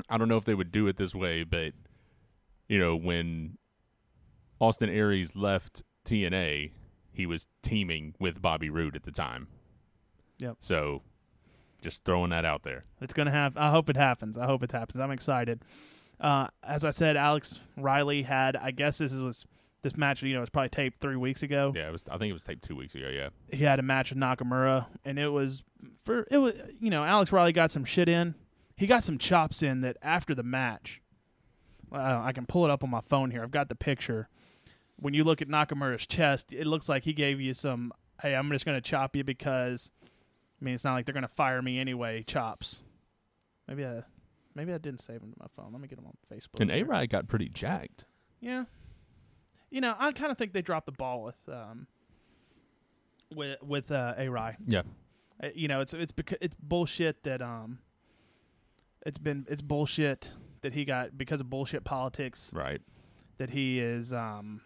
I don't know if they would do it this way, but you know, when Austin Aries left TNA, he was teaming with Bobby Roode at the time. Yep. So, just throwing that out there. It's gonna have. I hope it happens. I hope it happens. I'm excited. Uh, as I said, Alex Riley had. I guess this was this match. You know, was probably taped three weeks ago. Yeah, it was. I think it was taped two weeks ago. Yeah. He had a match with Nakamura, and it was for it was. You know, Alex Riley got some shit in. He got some chops in that after the match. Uh, I can pull it up on my phone here. I've got the picture. When you look at Nakamura's chest, it looks like he gave you some. Hey, I'm just gonna chop you because. I mean, it's not like they're gonna fire me anyway. Chops. Maybe I, maybe I didn't save them to my phone. Let me get them on Facebook. And. A Rod got pretty jacked. Yeah. You know, I kind of think they dropped the ball with um with with uh, A Rye. Yeah. Uh, you know, it's it's because it's bullshit that um it's been it's bullshit that he got because of bullshit politics Right. that he is um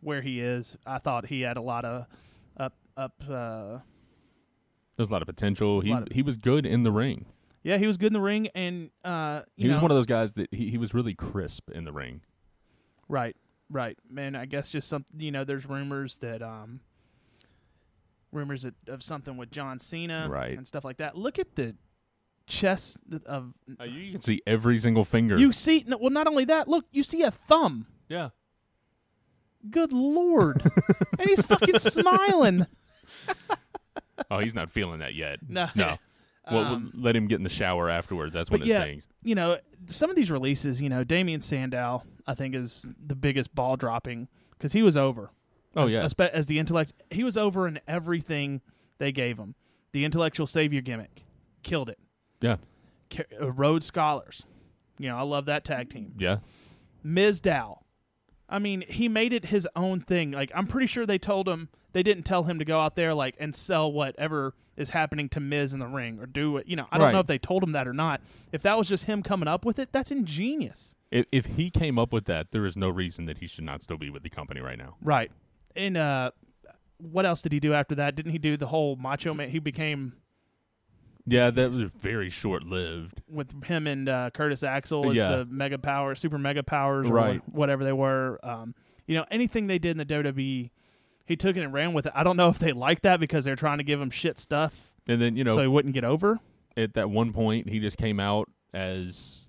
where he is. I thought he had a lot of up up uh There's a lot of potential. He of- he was good in the ring. yeah, he was good in the ring and uh you He was one of those guys that he, he was really crisp in the ring. Right, right. Man, I guess just some you know, there's rumors that um rumors of, of something with John Cena Right. and stuff like that. Look at the chest of Uh, you can see every single finger. you see no, well not only that, look, you see a thumb. yeah. Good lord. and he's fucking smiling. Oh, he's not feeling that yet. No. No. Well, Um, we'll let him get in the shower afterwards. That's it yeah, you know, some of these releases, you know, Damien Sandow, I think, is the biggest ball dropping because he was over. Oh as, yeah. as, as the intellect, he was over in everything they gave him. The intellectual savior gimmick, killed it. Yeah. Uh, Rhodes Scholars, you know, I love that tag team. Yeah. Mizdow, I mean, he made it his own thing. Like, I'm pretty sure they told him they didn't tell him to go out there like and sell whatever is happening to Miz in the ring or do it. You know, I don't Right. know if they told him that or not. If that was just him coming up with it, that's ingenious. If, if he came up with that, there is no reason that he should not still be with the company right now. Right. And uh what else did he do after that? Didn't he do the whole Macho Man? He became Yeah, that was very short lived. with him and uh, Curtis Axel as Yeah. the Mega Power, Super Mega Powers, Right. wha- whatever they were. Um, you know, anything they did in the WWE, he took it and ran with it. I don't know if they liked that because they're trying to give him shit stuff, And then, you know, so he wouldn't get over. at that one point, he just came out as,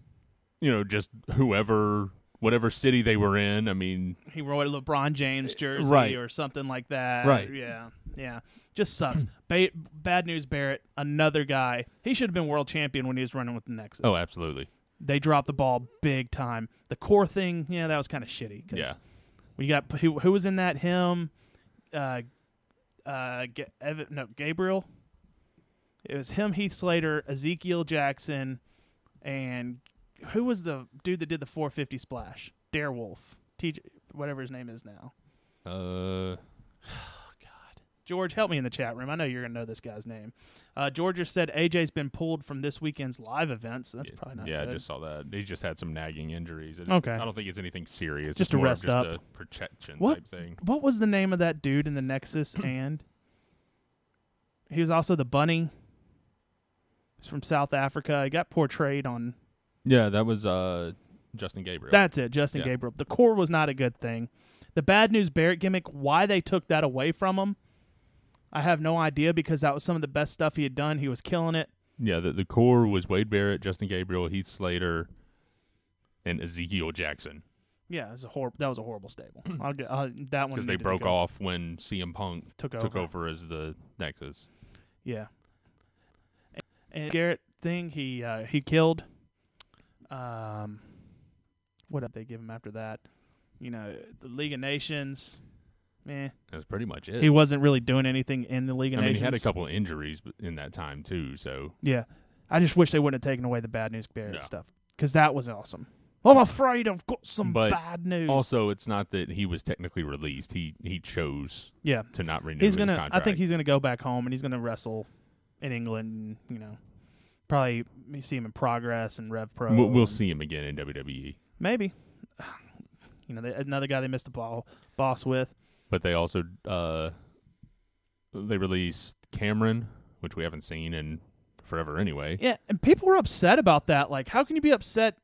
you know, just whoever, whatever city they were in. I mean, He wore a LeBron James jersey Right. or something like that. Right. Yeah. Yeah. Just sucks. ba- bad news, Barrett. Another guy. He should have been world champion when he was running with the Nexus. oh, absolutely. they dropped the ball big time. The Corre thing, yeah, that was kind of shitty. Yeah. we got who, who was in that? Him, uh, uh, Ga- Evan, no, Gabriel. It was him, Heath Slater, Ezekiel Jackson, and who was the dude that did the 450 splash? Darewolf, TJ, whatever his name is now. Uh, God, George, help me in the chat room. I know you're gonna know this guy's name. Uh, George just said AJ's been pulled from this weekend's live events. That's probably not yeah, good. I just saw that. He just had some nagging injuries. It- Okay. I don't think it's anything serious. Just It's more rest just up. a protection What? type thing. what was the name of that dude in the Nexus and he was also the bunny. He's from South Africa. He got portrayed on Yeah, that was uh Justin Gabriel. That's it, Justin Yeah. Gabriel. The Corre was not a good thing. The bad news Barrett gimmick, why they took that away from him, I have no idea because that was some of the best stuff he had done. He was killing it. yeah, the, the Corre was Wade Barrett, Justin Gabriel, Heath Slater, and Ezekiel Jackson Yeah, it was a hor- that was a horrible stable. I'll get uh, that one because they needed to broke go. off when CM Punk Took took over. over as the Nexus. Yeah. And Garrett thing he uh, he killed. Um, what did they give him after that? You know, the League of Nations. Eh, That's pretty much it. he wasn't really doing anything in the League of I mean, Nations. he had a couple of injuries in that time too. So Yeah, I just wish they wouldn't have taken away the bad news Barrett Yeah. stuff because that was awesome. I'm afraid I've got some But bad news. also, it's not that he was technically released. He he chose yeah, to not renew he's his gonna. contract. I think he's gonna go back home and he's gonna wrestle in England. And, you know, probably we see him in Progress and Rev Pro. We'll, we'll see him again in. WWE. Maybe. You know, they, another guy they missed the ball boss with. But they also uh, they released Cameron, which we haven't seen in forever anyway. Yeah, and people were upset about that. Like, how can you be upset?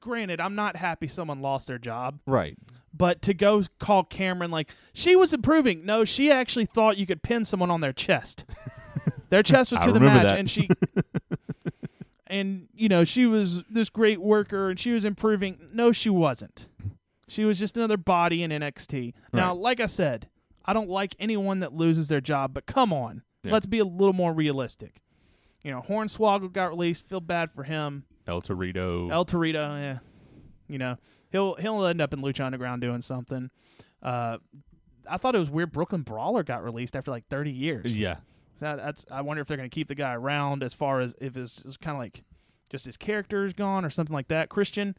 Granted, I'm not happy someone lost their job, Right. but to go call Cameron like she was improving. No, she actually thought you could pin someone on their chest. Their chests were I to the match, that. and she, and you know, she was this great worker, and she was improving. No, she wasn't. She was just another body in NXT. Now, like I said, I don't like anyone that loses their job, but come on, Yeah. let's be a little more realistic. You know, Hornswoggle got released. Feel bad for him. El Torito. El Torito, yeah, you know, he'll he'll end up in Lucha Underground doing something. Uh, I thought it was weird. Brooklyn Brawler got released after like 30 years. yeah. So that's I wonder if they're going to keep the guy around as far as if it's, it's kind of like just his character is gone or something like that. Christian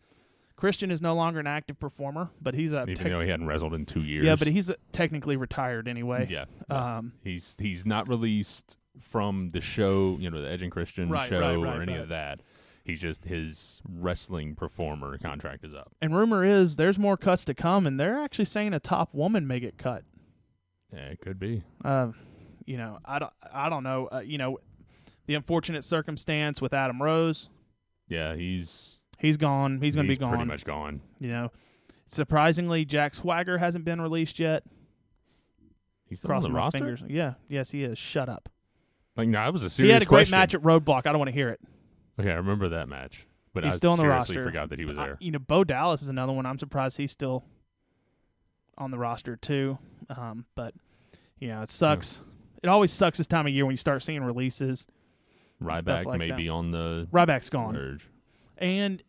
Christian is no longer an active performer, but he's a Even tech- though he hadn't wrestled in two years. yeah, but he's technically retired anyway. yeah. Um, He's he's not released from the show, you know, the Edge and Christian Right, show right, right, or any of that. He's just his wrestling performer contract is up. and rumor is there's more cuts to come, and they're actually saying a top woman may get cut. Yeah, it could be. Uh, you know, I don't, I don't know. Uh, you know, the unfortunate circumstance with Adam Rose, Yeah, he's he's gone. He's going to be gone. pretty much gone. You know, surprisingly, Jack Swagger hasn't been released yet. He's still on Crossing the my roster. fingers. Yeah, yes, he is. Shut up. Like, no, that was a serious He had a great question. match at Roadblock. I don't want to hear it. Okay, I remember that match, but He's I still on the seriously roster. forgot that he was I- there. you know, Bo Dallas is another one. I'm surprised he's still on the roster too. Um, but you know, it sucks. It always sucks this time of year when you start seeing releases. Ryback like may that. be on the Ryback's gone, urge. and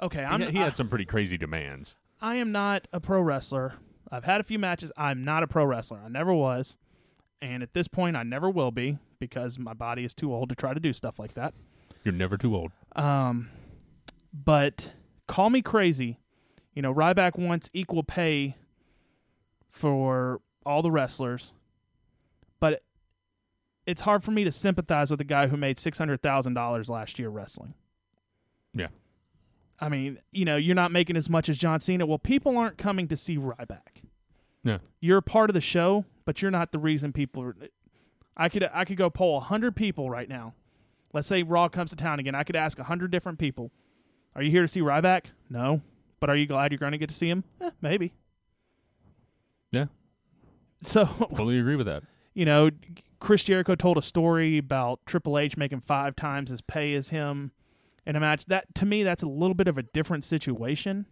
okay, I'm he, he I- had some pretty crazy demands. I am not a pro wrestler. I've had a few matches. I'm not a pro wrestler. I never was. And at this point, I never will be because my body is too old to try to do stuff like that. You're never too old. Um, but call me crazy. You know, Ryback wants equal pay for all the wrestlers, but it's hard for me to sympathize with a guy who made six hundred thousand dollars last year wrestling. Yeah. I mean, you know, you're not making as much as John Cena. Well, people aren't coming to see Ryback. Yeah. You're a part of the show, but you're not the reason people are. I could I could go poll hundred people right now. Let's say Raw comes to town again. I could ask hundred different people. Are you here to see Ryback? No. But are you glad you're going to get to see him? Eh, maybe. Yeah. So Fully agree with that. You know, Chris Jericho told a story about Triple H making five times his pay as him in a match. That to me, that's a little bit of a different situation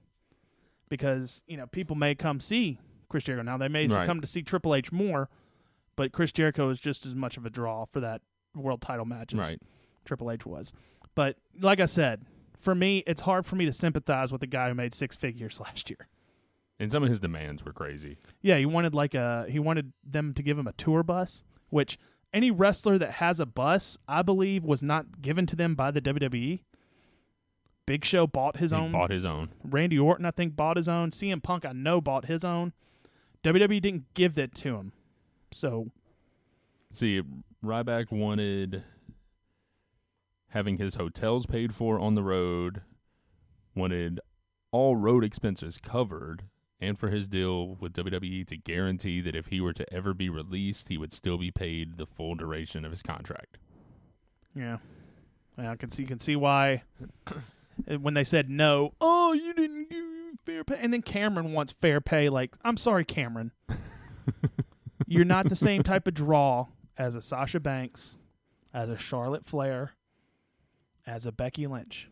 because you know people may come see Chris Jericho now. They may Right. come to see Triple H more, but Chris Jericho is just as much of a draw for that world title match as Right. Triple H was. But like I said, for me, it's hard for me to sympathize with a guy who made six figures last year. And some of his demands were crazy. Yeah, he wanted like a he wanted them to give him a tour bus, which any wrestler that has a bus, I believe, was not given to them by the WWE. Big Show bought his he own. bought his own. Randy Orton, I think, bought his own. CM Punk, I know, bought his own. WWE didn't give that to him. So See, Ryback wanted having his hotels paid for on the road, wanted all road expenses covered, and for his deal with WWE to guarantee that if he were to ever be released, he would still be paid the full duration of his contract. yeah, yeah I can see you can see why when they said no. Oh, you didn't give me fair pay, and then Cameron wants fair pay. Like, I'm sorry, Cameron. You're not the same type of draw as a Sasha Banks, as a Charlotte Flair, as a Becky Lynch.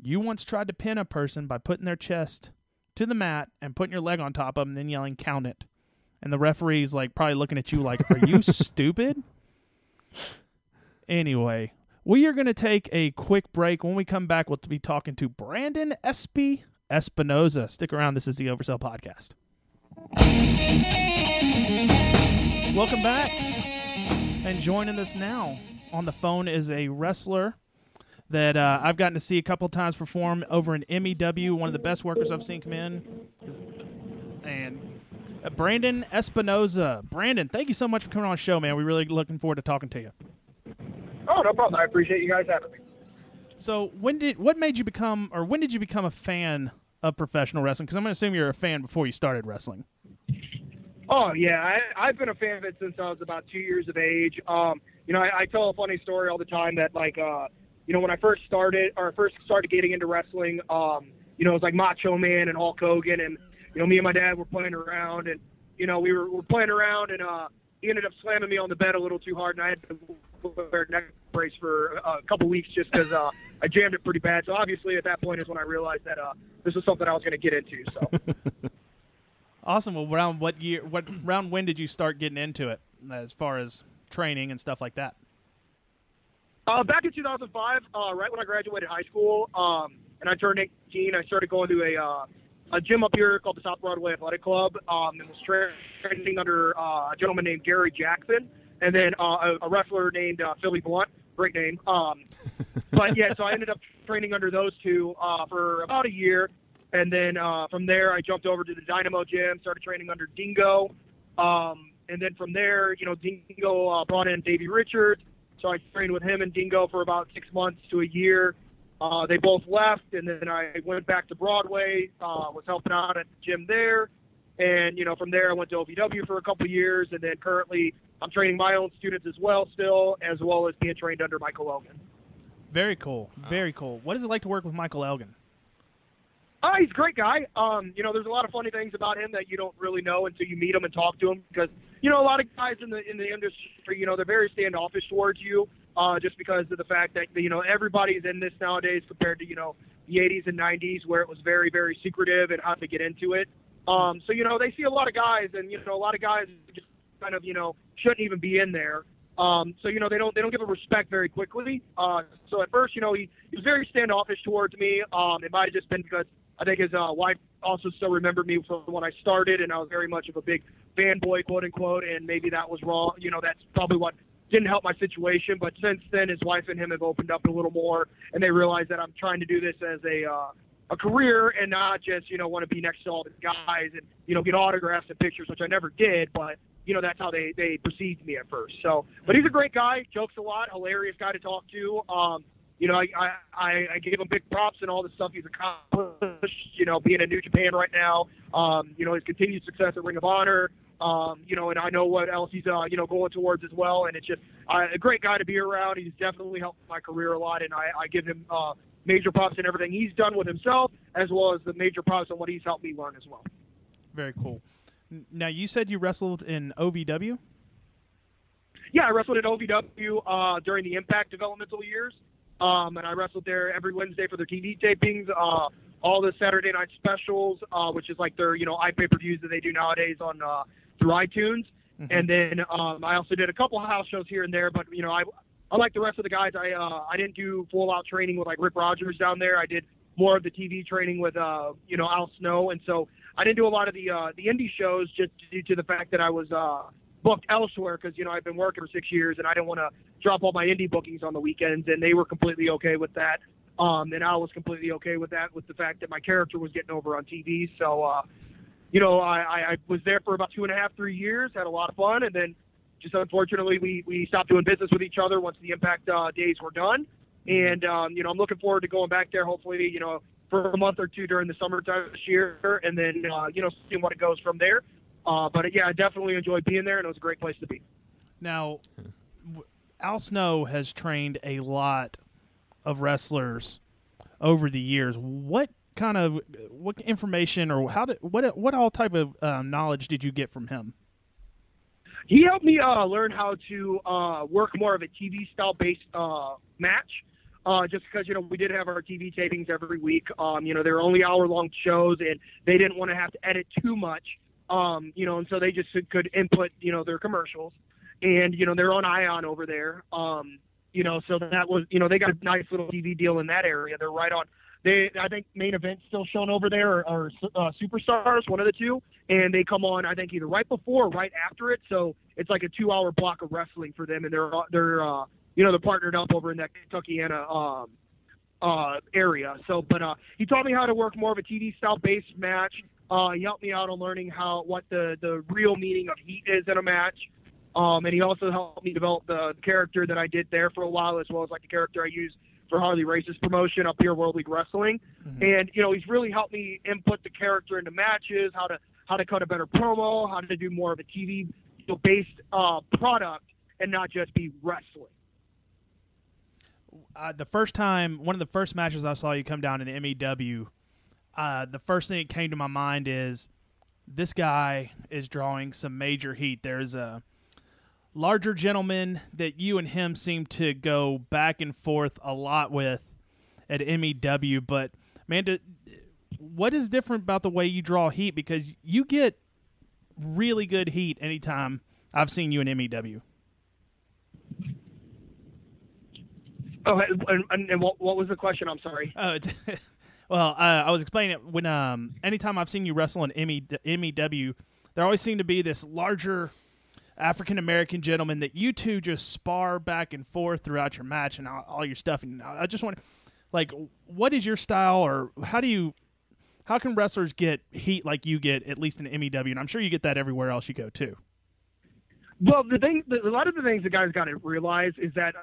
You once tried to pin a person by putting their chest to the mat and putting your leg on top of them and then yelling, count it. And the referee's like probably looking at you like, Are you stupid? Anyway, we are going to take a quick break. When we come back, we'll be talking to Brandon Espy Espinosa. Stick around. This is the Oversell Podcast. Welcome back. And joining us now on the phone is a wrestler that uh, I've gotten to see a couple times perform over in MEW, one of the best workers I've seen come in. And uh, Brandon Espinosa. Brandon, thank you so much for coming on the show, man. We're really looking forward to talking to you. Oh, no problem. I appreciate you guys having me. So, when did what made you become, or when did you become a fan of professional wrestling? Because I'm going to assume you're a fan before you started wrestling. Oh yeah, I, I've been a fan of it since I was about two years of age. Um, you know, I, I tell a funny story all the time that like, uh, you know, when I first started or first started getting into wrestling, um, you know, it was like Macho Man and Hulk Hogan, and you know, me and my dad were playing around, and you know, we were, were playing around, and uh, he ended up slamming me on the bed a little too hard, and I had to wear a neck brace for a couple weeks just because uh, I jammed it pretty bad. So obviously, at that point is when I realized that uh, this was something I was going to get into. So. awesome. Well, round what year? What round? When did you start getting into it, as far as training and stuff like that? Uh, back in 2005, uh, right when I graduated high school, um, and I turned 18, I started going to a uh, a gym up here called the South Broadway Athletic Club, um, and was training under uh, a gentleman named Gary Jackson, and then uh, a, a wrestler named uh, Philly Blunt. Great name. Um, but yeah, so I ended up training under those two uh, for about a year, and then uh, from there I jumped over to the Dynamo Gym, started training under Dingo, um, and then from there, you know, Dingo uh, brought in Davey Richards, so I trained with him and Dingo for about six months to a year. Uh, they both left, and then I went back to Broadway. Uh, was helping out at the gym there, and you know from there I went to OVW for a couple years, and then currently I'm training my own students as well, still as well as being trained under Michael Elgin. Very cool. Very cool. What is it like to work with Michael Elgin? Uh, he's a great guy. Um, you know, there's a lot of funny things about him that you don't really know until you meet him and talk to him because you know a lot of guys in the in the industry, you know, they're very standoffish towards you uh, just because of the fact that you know everybody's in this nowadays compared to you know the 80s and 90s where it was very very secretive and how to get into it. Um, so you know they see a lot of guys and you know a lot of guys just kind of you know shouldn't even be in there. Um, so you know they don't they don't give a respect very quickly. Uh, so at first you know he, he was very standoffish towards me. Um, it might have just been because I think his uh, wife also still remembered me from when I started, and I was very much of a big fanboy, quote unquote, and maybe that was wrong. You know, that's probably what didn't help my situation. But since then, his wife and him have opened up a little more, and they realize that I'm trying to do this as a uh, a career and not just you know want to be next to all the guys and you know get autographs and pictures, which I never did. But you know that's how they they perceived me at first. So, but he's a great guy, jokes a lot, hilarious guy to talk to. Um, you know, I, I I gave him big props and all the stuff he's accomplished. You know, being in New Japan right now. Um, you know, his continued success at Ring of Honor. Um, you know, and I know what else he's, uh, you know, going towards as well. And it's just uh, a great guy to be around. He's definitely helped my career a lot, and I, I give him uh, major props in everything he's done with himself, as well as the major props on what he's helped me learn as well. Very cool. Now, you said you wrestled in OVW? Yeah, I wrestled at OVW uh, during the Impact developmental years, um, and I wrestled there every Wednesday for their TV tapings. Uh, all the Saturday night specials, uh, which is like their you know iPay per views that they do nowadays on uh, through iTunes. Mm-hmm. And then um, I also did a couple of house shows here and there, but you know I unlike the rest of the guys, I uh, I didn't do full out training with like Rip Rogers down there. I did more of the TV training with uh, you know Al Snow, and so I didn't do a lot of the uh, the indie shows just due to the fact that I was uh, booked elsewhere because you know I've been working for six years and I didn't want to drop all my indie bookings on the weekends, and they were completely okay with that. Um, and I was completely okay with that, with the fact that my character was getting over on TV. So, uh, you know, I, I was there for about two and a half, three years, had a lot of fun, and then just unfortunately we we stopped doing business with each other once the Impact uh, days were done. And um, you know, I'm looking forward to going back there. Hopefully, you know, for a month or two during the summertime this year, and then uh, you know, seeing what it goes from there. Uh, but yeah, I definitely enjoyed being there, and it was a great place to be. Now, Al Snow has trained a lot of wrestlers over the years. What kind of what information or how did what what all type of um, knowledge did you get from him? He helped me uh, learn how to uh, work more of a TV style based uh, match. Uh, just because you know we did have our TV tapings every week. Um, you know they're only hour long shows, and they didn't want to have to edit too much. Um, you know, and so they just could input you know their commercials, and you know they're on Ion over there. Um, you know, so that was, you know, they got a nice little TV deal in that area. They're right on. They, I think, main event still shown over there, or, or uh, superstars, one of the two, and they come on, I think, either right before or right after it. So it's like a two-hour block of wrestling for them, and they're, they're, uh, you know, they're partnered up over in that Kentuckiana um, uh, area. So, but uh, he taught me how to work more of a TV style based match. Uh, he helped me out on learning how what the the real meaning of heat is in a match. Um, and he also helped me develop the character that I did there for a while, as well as like the character I use for Harley Race's promotion up here, World League Wrestling. Mm-hmm. And you know, he's really helped me input the character into matches, how to how to cut a better promo, how to do more of a TV based uh, product, and not just be wrestling. Uh, the first time, one of the first matches I saw you come down in MEW, uh, the first thing that came to my mind is this guy is drawing some major heat. There's a larger gentleman that you and him seem to go back and forth a lot with at MEW. But Amanda, what is different about the way you draw heat? Because you get really good heat anytime I've seen you in MEW. Oh, and, and, and what, what was the question? I'm sorry. Uh, well, uh, I was explaining it when um, anytime I've seen you wrestle in MEW, there always seemed to be this larger African American gentleman that you two just spar back and forth throughout your match and all, all your stuff. And I just want, like, what is your style, or how do you, how can wrestlers get heat like you get at least in MEW? And I'm sure you get that everywhere else you go too. Well, the thing, the, a lot of the things the guys got to realize is that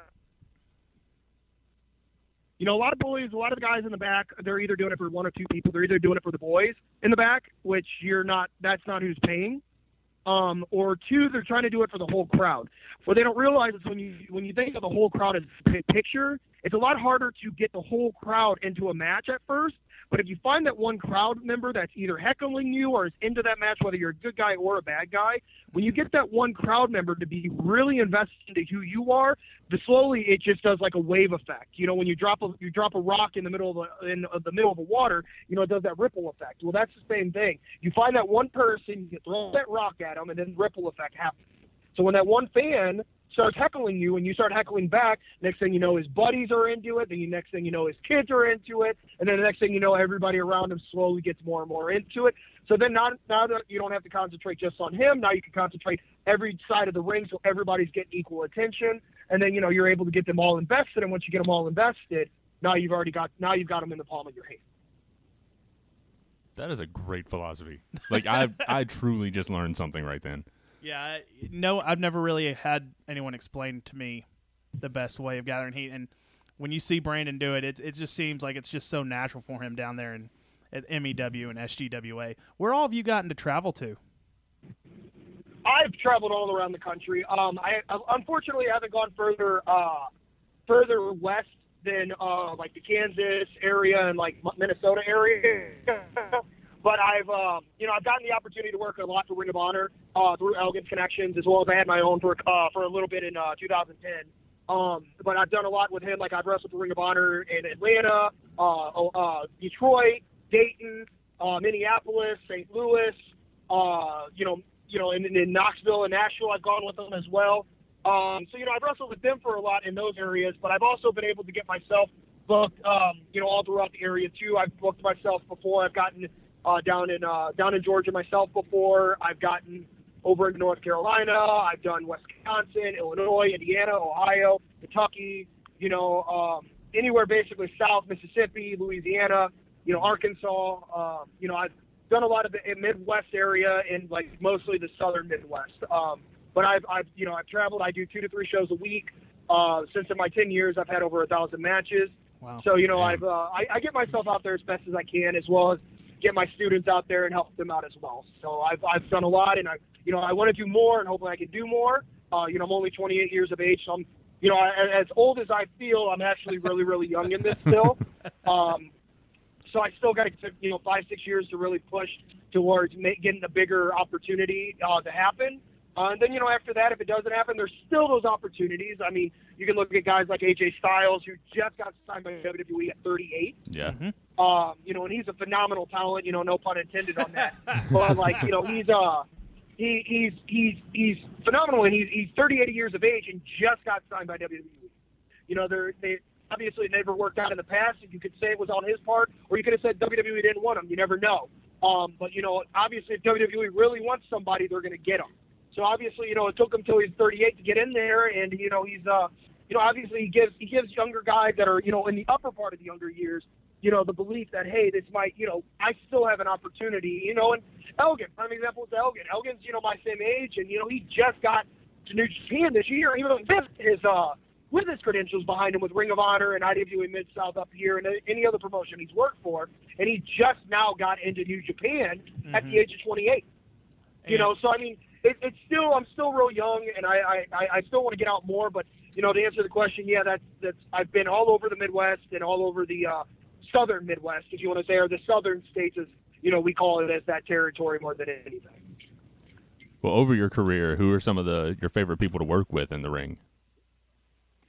you know, a lot of bullies, a lot of the guys in the back, they're either doing it for one or two people. They're either doing it for the boys in the back, which you're not, that's not who's paying. Um, or two, they're trying to do it for the whole crowd. What they don't realize is when you when you think of the whole crowd as a picture, it's a lot harder to get the whole crowd into a match at first. But if you find that one crowd member that's either heckling you or is into that match, whether you're a good guy or a bad guy, when you get that one crowd member to be really invested into who you are, the slowly it just does like a wave effect. You know, when you drop a you drop a rock in the middle of the in the middle of the water, you know, it does that ripple effect. Well, that's the same thing. You find that one person, you throw that rock at them, and then ripple effect happens. So when that one fan starts heckling you and you start heckling back, next thing you know, his buddies are into it. Then the next thing you know, his kids are into it. And then the next thing you know, everybody around him slowly gets more and more into it. So then now, now that you don't have to concentrate just on him, now you can concentrate every side of the ring so everybody's getting equal attention. And then, you know, you're able to get them all invested. And once you get them all invested, now you've already got, now you've got them in the palm of your hand. That is a great philosophy. Like I, I truly just learned something right then. Yeah, no, I've never really had anyone explain to me the best way of gathering heat. And when you see Brandon do it, it it just seems like it's just so natural for him down there in at MEW and SGWA. Where all have you gotten to travel to? I've traveled all around the country. Um, I unfortunately haven't gone further uh, further west than uh, like the Kansas area and like Minnesota area. But I've, um, you know, I've gotten the opportunity to work a lot for Ring of Honor uh, through Elgin's connections, as well as I had my own for uh, for a little bit in uh, 2010. Um, but I've done a lot with him. Like I've wrestled for Ring of Honor in Atlanta, uh, uh, Detroit, Dayton, uh, Minneapolis, St. Louis. Uh, you know, you know, in, in Knoxville and Nashville, I've gone with them as well. Um, so you know, I've wrestled with them for a lot in those areas. But I've also been able to get myself booked, um, you know, all throughout the area too. I've booked myself before. I've gotten uh, down in uh, down in Georgia myself before. I've gotten over in North Carolina. I've done Wisconsin, Illinois, Indiana, Ohio, Kentucky. You know, um, anywhere basically south Mississippi, Louisiana. You know, Arkansas. Um, you know, I've done a lot of the Midwest area and like mostly the southern Midwest. Um, but I've, I've, you know, I've traveled. I do two to three shows a week. Uh, since in my 10 years, I've had over a thousand matches. Wow. So, you know, I've, uh, I, I get myself out there as best as I can, as well as get my students out there and help them out as well. So I've, I've done a lot, and I, you know, I want to do more, and hopefully I can do more. Uh, you know, I'm only 28 years of age, so I'm, you know, as old as I feel, I'm actually really, really young in this still. Um, so I still got to, you know, five, six years to really push towards make, getting a bigger opportunity uh, to happen. Uh, and then, you know, after that, if it doesn't happen, there's still those opportunities. I mean, you can look at guys like AJ Styles, who just got signed by WWE at 38. Yeah. Mm-hmm. Um, you know, and he's a phenomenal talent. You know, no pun intended on that. but like, you know, he's uh, he, he's he's he's phenomenal, and he's he's 38 years of age and just got signed by WWE. You know, they're they obviously it never worked out in the past. You could say it was on his part, or you could have said WWE didn't want him. You never know. Um, but you know, obviously, if WWE really wants somebody, they're going to get him. So obviously, you know, it took him till he's 38 to get in there, and you know, he's uh, you know, obviously he gives he gives younger guys that are you know in the upper part of the younger years, you know, the belief that hey, this might, you know, I still have an opportunity, you know. And Elgin, prime example is Elgin. Elgin's you know my same age, and you know he just got to New Japan this year, even with his uh with his credentials behind him with Ring of Honor and IWA Mid South up here and any other promotion he's worked for, and he just now got into New Japan mm-hmm. at the age of 28. And you know, so I mean it, it's still I'm still real young, and I I, I still want to get out more. But you know, to answer the question, yeah, that's that's I've been all over the Midwest and all over the uh, southern Midwest, if you want to say, or the southern states, as you know, we call it as that territory more than anything. Well, over your career, who are some of the your favorite people to work with in the ring?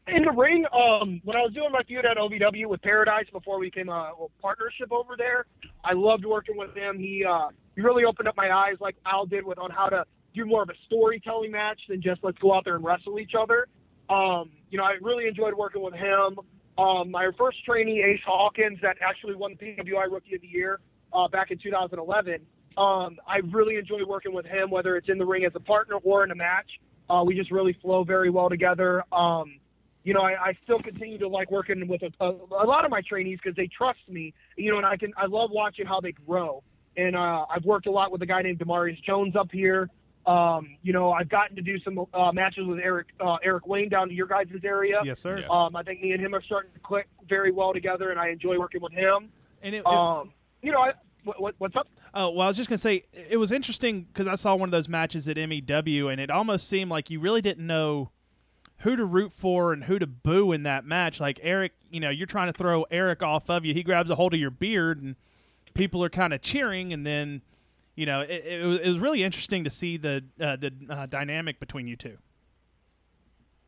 In the ring, um, when I was doing my feud at OVW with Paradise before we became a, a partnership over there, I loved working with him. He uh, he really opened up my eyes, like Al did, with on how to do more of a storytelling match than just let's go out there and wrestle each other. Um, you know, I really enjoyed working with him. Um, my first trainee, Ace Hawkins, that actually won the PWI Rookie of the Year uh, back in 2011. Um, I really enjoy working with him, whether it's in the ring as a partner or in a match. Uh, we just really flow very well together. Um, you know, I, I still continue to like working with a, a, a lot of my trainees because they trust me. You know, and I can I love watching how they grow. And uh, I've worked a lot with a guy named Demarius Jones up here. Um, you know, I've gotten to do some uh, matches with Eric uh, Eric Wayne down to your guys' area. Yes, sir. Yeah. Um, I think me and him are starting to click very well together, and I enjoy working with him. And it, it- Um, you know, I, what, what, what's up? Oh well, I was just gonna say it was interesting because I saw one of those matches at MEW, and it almost seemed like you really didn't know who to root for and who to boo in that match. Like Eric, you know, you're trying to throw Eric off of you. He grabs a hold of your beard, and people are kind of cheering, and then, you know, it, it, was, it was really interesting to see the uh, the uh, dynamic between you two.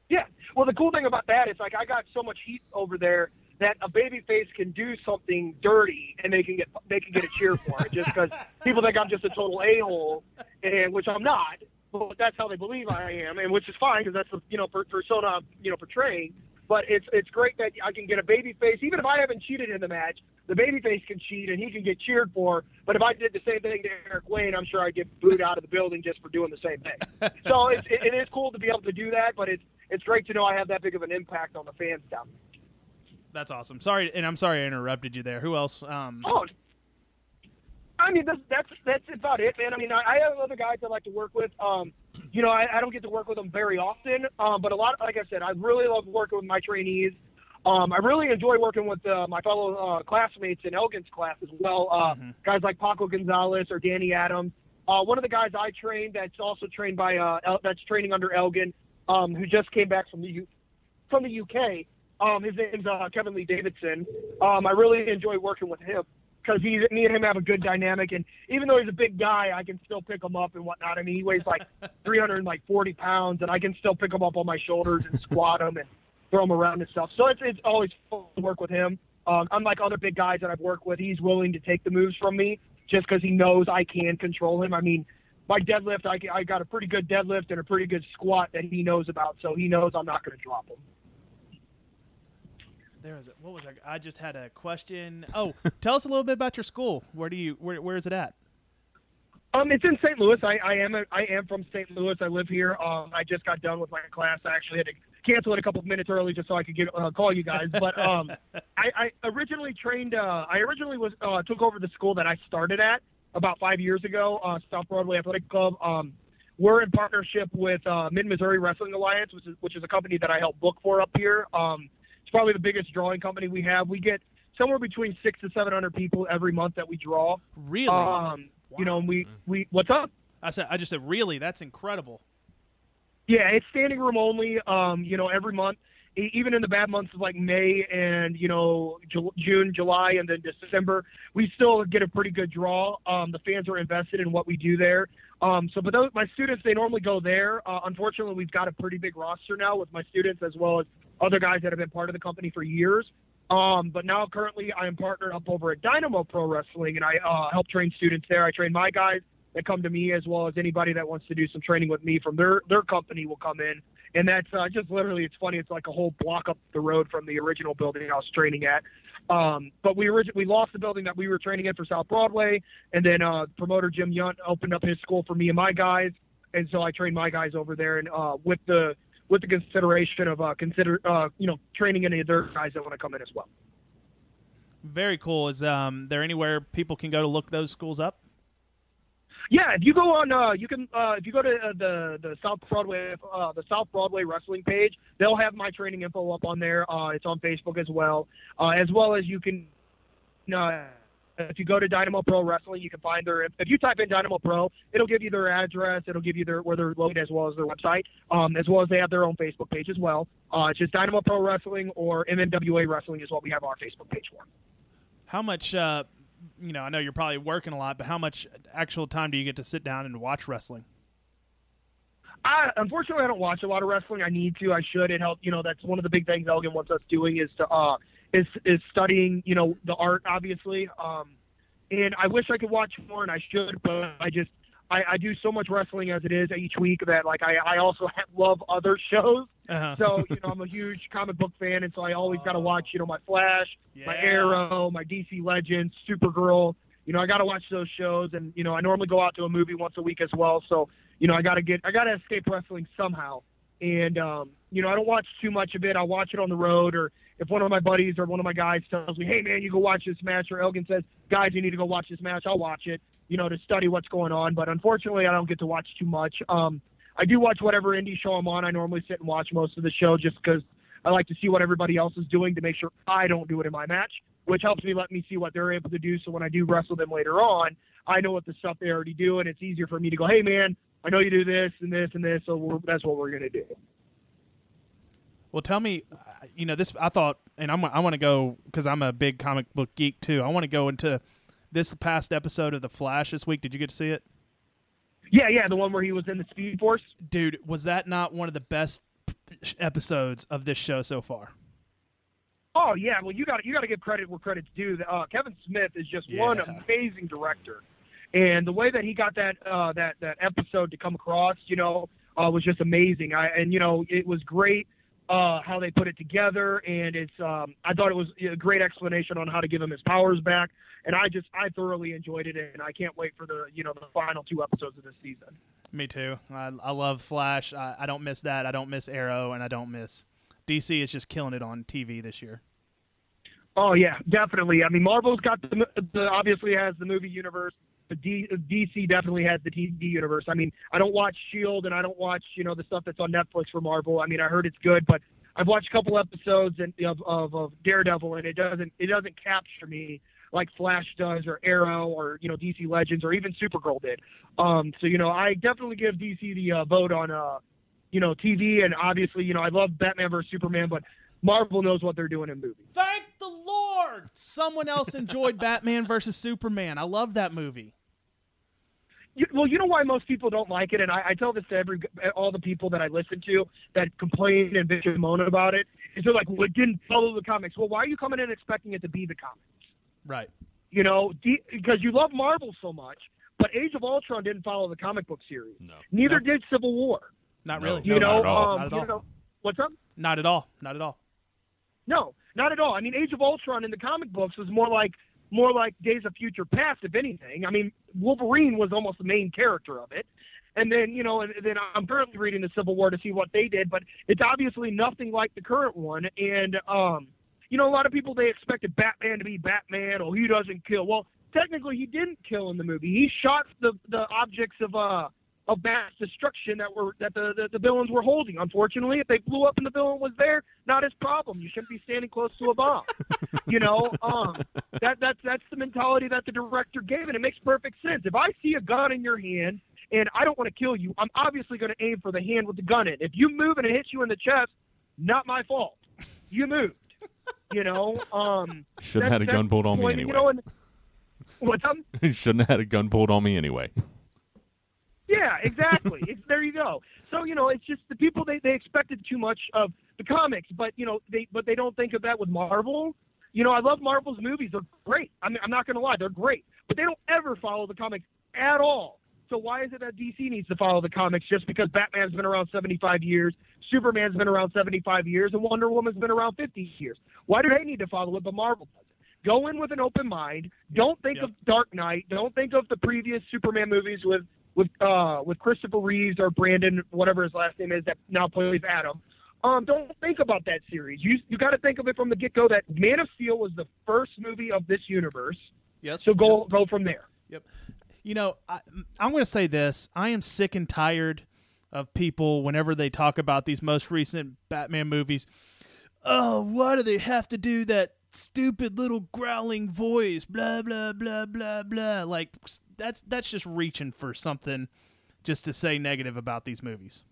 Yeah. Well, the cool thing about that is like I got so much heat over there that a baby face can do something dirty and they can get they can get a cheer for it just because people think I'm just a total a hole, and which I'm not. But that's how they believe I am, and which is fine because that's the you know persona you know portraying. But it's it's great that I can get a baby face, even if I haven't cheated in the match. The baby face can cheat and he can get cheered for. But if I did the same thing to Eric Wayne, I'm sure I'd get booed out of the building just for doing the same thing. so it's, it, it is cool to be able to do that, but it's it's great to know I have that big of an impact on the fans down there. That's awesome. Sorry, and I'm sorry I interrupted you there. Who else? Um, Oh, I mean that's that's that's about it, man. I mean, I, I have other guys I like to work with. Um, you know, I, I don't get to work with them very often, um, but a lot. Like I said, I really love working with my trainees. Um, I really enjoy working with uh, my fellow uh, classmates in Elgin's class as well. Uh, Guys like Paco Gonzalez or Danny Adams. Uh, one of the guys I trained that's also trained by uh, El- that's training under Elgin, um, who just came back from the U- from the UK. Um, his name's uh, Kevin Lee Davidson. Um, I really enjoy working with him because he, me and him have a good dynamic. And even though he's a big guy, I can still pick him up and whatnot. I mean, he weighs like 340 pounds, and I can still pick him up on my shoulders and squat him and throw him around and stuff. So it's it's always fun to work with him. Um, unlike other big guys that I've worked with, he's willing to take the moves from me just because he knows I can control him. I mean, my deadlift, I, I got a pretty good deadlift and a pretty good squat that he knows about, so he knows I'm not going to drop him. There was a, what was I? I just had a question. Oh, tell us a little bit about your school. Where do you where where is it at? Um, it's in St. Louis. I, I am a, I am from St. Louis. I live here. Um, I just got done with my class. I actually had to cancel it a couple of minutes early just so I could get uh, call you guys. But um, I, I originally trained. Uh, I originally was uh, took over the school that I started at about five years ago, uh, South Broadway Athletic Club. Um, we're in partnership with uh, Mid Missouri Wrestling Alliance, which is which is a company that I help book for up here. Um, it's probably the biggest drawing company we have. We get somewhere between six to seven hundred people every month that we draw. Really? Um, you know, and we we what's up? I said I just said really. That's incredible. Yeah, it's standing room only. Um, you know, every month, even in the bad months of like May and you know Ju- June, July, and then December, we still get a pretty good draw. Um, the fans are invested in what we do there. Um, so, but those, my students, they normally go there. Uh, unfortunately, we've got a pretty big roster now with my students as well as other guys that have been part of the company for years. Um, but now currently I am partnered up over at Dynamo Pro Wrestling and I uh, help train students there. I train my guys that come to me as well as anybody that wants to do some training with me from their, their company will come in. And that's uh, just literally, it's funny. It's like a whole block up the road from the original building I was training at. Um, but we orig- we lost the building that we were training in for South Broadway. And then uh, promoter Jim Yunt opened up his school for me and my guys. And so I trained my guys over there and uh, with the with the consideration of uh, consider uh, you know training any of their guys that want to come in as well. Very cool. Is um there anywhere people can go to look those schools up? Yeah, if you go on, uh, you can uh, if you go to uh, the the South Broadway uh, the South Broadway Wrestling page, they'll have my training info up on there. Uh, it's on Facebook as well, uh, as well as you can. Uh, if you go to Dynamo Pro Wrestling, you can find their. If you type in Dynamo Pro, it'll give you their address. It'll give you their where they're located as well as their website. Um, as well as they have their own Facebook page as well. Uh, it's just Dynamo Pro Wrestling or MMWA Wrestling is what we have our Facebook page for. How much? Uh, you know, I know you're probably working a lot, but how much actual time do you get to sit down and watch wrestling? I unfortunately I don't watch a lot of wrestling. I need to. I should. It help. You know, that's one of the big things Elgin wants us doing is to uh is is studying. You know, the art obviously. Um, and I wish I could watch more, and I should, but I just I, I do so much wrestling as it is each week that like I I also have, love other shows. Uh-huh. So you know I'm a huge comic book fan, and so I always got to watch you know my Flash, my Arrow, my DC Legends, Supergirl. You know I got to watch those shows, and you know I normally go out to a movie once a week as well. So you know I got to get I got to escape wrestling somehow. And um, you know I don't watch too much of it. I watch it on the road, or if one of my buddies or one of my guys tells me, "Hey man, you go watch this match," or Elgin says, "Guys, you need to go watch this match," I'll watch it. You know to study what's going on. But unfortunately, I don't get to watch too much. Um, I do watch whatever indie show I'm on. I normally sit and watch most of the show just because I like to see what everybody else is doing to make sure I don't do it in my match, which helps me let me see what they're able to do. So when I do wrestle them later on, I know what the stuff they already do, and it's easier for me to go, hey man, I know you do this and this and this, so that's what we're gonna do. Well, tell me, uh, you know, this I thought, and I'm I want to go because I'm a big comic book geek too. I want to go into this past episode of The Flash this week. Did you get to see it, Yeah, yeah, the one where he was in the Speed Force. dude? Was that not one of the best episodes of this show so far? Oh yeah, well you got you got to give credit where credit's due. Uh, Kevin Smith is just one amazing director, and the way that he got that uh, that that episode to come across, you know, uh, was just amazing. I and you know it was great uh, how they put it together, and it's um, I thought it was a great explanation on how to give him his powers back, and I just I thoroughly enjoyed it, and I can't wait for the you know the final two episodes of this season. Me too. I, I love Flash. I, I don't miss that. I don't miss Arrow, and I don't miss DC. Is just killing it on TV this year. Oh yeah, definitely. I mean, Marvel's got the, the obviously has the movie universe. The D, DC definitely has the TV universe. I mean, I don't watch Shield and I don't watch you know the stuff that's on Netflix for Marvel. I mean, I heard it's good, but I've watched a couple episodes and of, of of Daredevil, and it doesn't it doesn't capture me like Flash does, or Arrow, or you know DC Legends, or even Supergirl did. Um, so you know, I definitely give DC the uh, vote on uh, you know TV, and obviously you know I love Batman versus Superman, but Marvel knows what they're doing in movies. Thank the Lord! Someone else enjoyed Batman versus Superman. I love that movie. You, well, you know why most people don't like it, and I, I tell this to every all the people that I listen to that complain and bitch and moan about it. Is they're like, "Well, it didn't follow the comics." Well, why are you coming in expecting it to be the comics? Right. You know, D, because you love Marvel so much. But Age of Ultron didn't follow the comic book series. No. Neither No. did Civil War. Not really. You No, know, not um, you know, what's up? Not at all. Not at all. No, not at all. I mean, Age of Ultron in the comic books was more like more like Days of Future Past, if anything. I mean, Wolverine was almost the main character of it. And then, you know, and then I'm currently reading the Civil War to see what they did, but it's obviously nothing like the current one. And, um, you know, a lot of people they expected Batman to be Batman, or he doesn't kill. Well, technically, he didn't kill in the movie. He shot the the objects of uh of mass destruction that were that the, the the villains were holding. Unfortunately, if they blew up and the villain was there, not his problem. You shouldn't be standing close to a bomb. you know, um, that that's that's the mentality that the director gave, and it makes perfect sense. If I see a gun in your hand and I don't want to kill you, I'm obviously going to aim for the hand with the gun in. If you move and it hits you in the chest, not my fault. You moved. You know, um, Shouldn't have had a gun pulled on me anyway. You know, and, what's up? Shouldn't have had a gun pulled on me anyway. Yeah, exactly. it's, there you go. So you know, it's just the people they they expected too much of the comics, but you know they but they don't think of that with Marvel. You know, I love Marvel's movies; they're great. I mean, I'm not going to lie, they're great, but they don't ever follow the comics at all. So why is it that DC needs to follow the comics just because Batman's been around 75 years, Superman's been around 75 years, and Wonder Woman's been around 50 years? Why do they need to follow it, but Marvel doesn't? Go in with an open mind. Don't think Yep. of Dark Knight. Don't think of the previous Superman movies with with uh with Christopher Reeves or Brandon, whatever his last name is, that now plays Atom. Um, don't think about that series. You you got to think of it from the get go. That Man of Steel was the first movie of this universe. Yes. So go go from there. Yep. You know, I, I'm going to say this. I am sick and tired of people whenever they talk about these most recent Batman movies. Oh, why do they have to do that stupid little growling voice? Blah blah blah blah blah. Like that's that's just reaching for something just to say negative about these movies.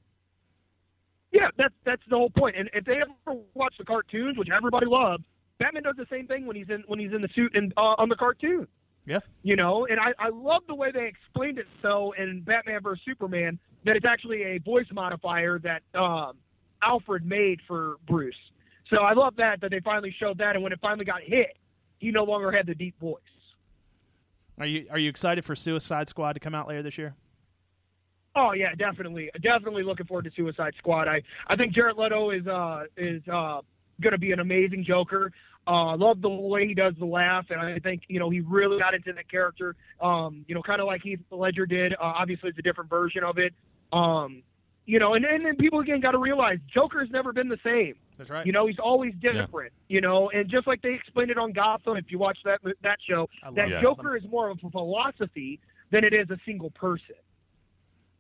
Yeah, that's that's the whole point. And if they ever watch the cartoons, which everybody loves, Batman does the same thing when he's in when he's in the suit and uh, on the cartoon. Yeah. You know, and I, I love the way they explained it so in Batman vs Superman that it's actually a voice modifier that um, Alfred made for Bruce. So I love that that they finally showed that, and when it finally got hit, he no longer had the deep voice. Are you are you excited for Suicide Squad to come out later this year? Oh yeah, definitely, definitely looking forward to Suicide Squad. I I think Jared Leto is uh is uh going to be an amazing Joker. Uh, love the way he does the laugh, and I think you know he really got into that character. Um, you know, kind of like Heath Ledger did. Uh, obviously, it's a different version of it. Um, you know, and and then people again got to realize Joker's never been the same. That's right. You know, he's always different. You know, and just like they explained it on Gotham, if you watch that that show, that Yeah. Joker is more of a philosophy than it is a single person.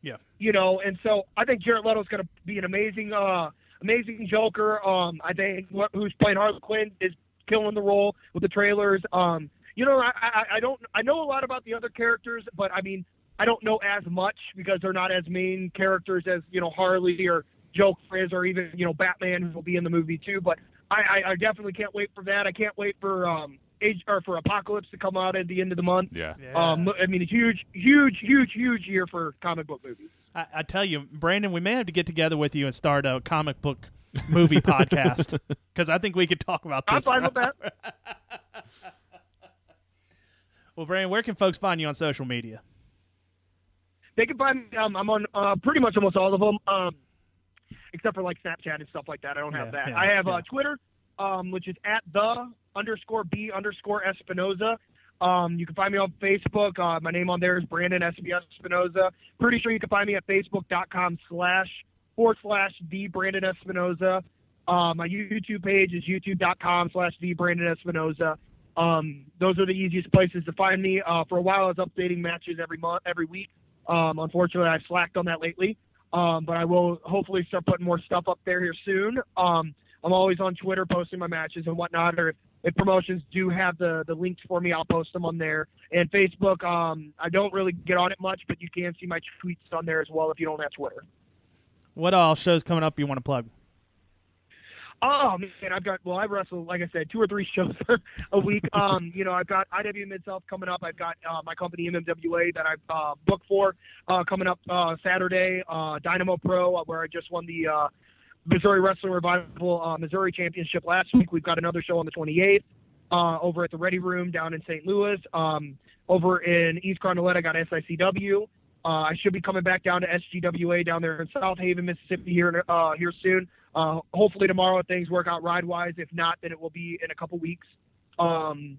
Yeah. You know, and so I think Jared Leto's going to be an amazing, uh, amazing Joker. Um, I think who's playing Harley Quinn is killing the role with the trailers. Um, you know, I, I, I don't, I know a lot about the other characters, but I mean, I don't know as much because they're not as main characters as you know Harley or Joker is, or even you know Batman who will be in the movie too. But I, I, I definitely can't wait for that. I can't wait for um, age or for Apocalypse to come out at the end of the month. Yeah. Yeah. Um, I mean, a huge, huge, huge, huge year for comic book movies. I, I tell you, Brandon, we may have to get together with you and start a comic book movie podcast because I think we could talk about this. I'm fine with that. Well, Brandon, where can folks find you on social media? They can find me. Um, I'm on uh, pretty much almost all of them, um, except for like Snapchat and stuff like that. I don't have Yeah, that. yeah, I have yeah. uh, Twitter, um, which is at the underscore b underscore Espinosa. Um, you can find me on Facebook. Uh, my name on there is Brandon Espy Espinosa. Pretty sure you can find me at facebook.com slash forward slash the Brandon Espinosa. Uh, my YouTube page is youtube.com slash the Brandon Espinosa. Um, those are the easiest places to find me. Uh, for a while, I was updating matches every month, every week. Um, unfortunately, I've slacked on that lately, um, but I will hopefully start putting more stuff up there here soon. Um, I'm always on Twitter posting my matches and whatnot, or if, if promotions do have the, the links for me, I'll post them on there. And Facebook, um, I don't really get on it much, but you can see my tweets on there as well if you don't have Twitter. What all shows coming up you want to plug? Oh man, I've got well, I wrestle like I said, two or three shows a week. Um, you know, I've got IW Mid South coming up. I've got uh, my company MMWA that I've uh, booked for uh, coming up uh, Saturday. Uh, Dynamo Pro, uh, where I just won the uh, Missouri Wrestling Revival uh, Missouri Championship last week. We've got another show on the 28th uh, over at the Ready Room down in St. Louis. Um, over in East Carondelet, I got SICW. Uh, I should be coming back down to SGWA down there in Southaven, Mississippi here uh, here soon. Uh, hopefully tomorrow if things work out ride wise. If not, then it will be in a couple weeks. Um,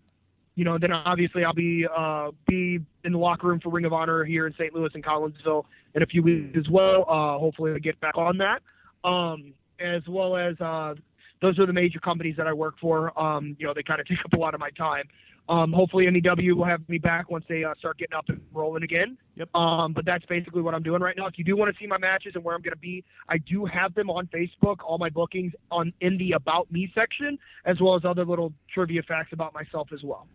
you know, then obviously I'll be uh, be in the locker room for Ring of Honor here in St. Louis and Collinsville in a few weeks as well. Uh, hopefully I get back on that. Um, as well as uh, those are the major companies that I work for. Um, you know, they kind of take up a lot of my time. Um, hopefully MEW will have me back once they uh, start getting up and rolling again. Yep. Um, but that's basically what I'm doing right now. If you do want to see my matches and where I'm going to be, I do have them on Facebook. All my bookings on in the About Me section, as well as other little trivia facts about myself as well.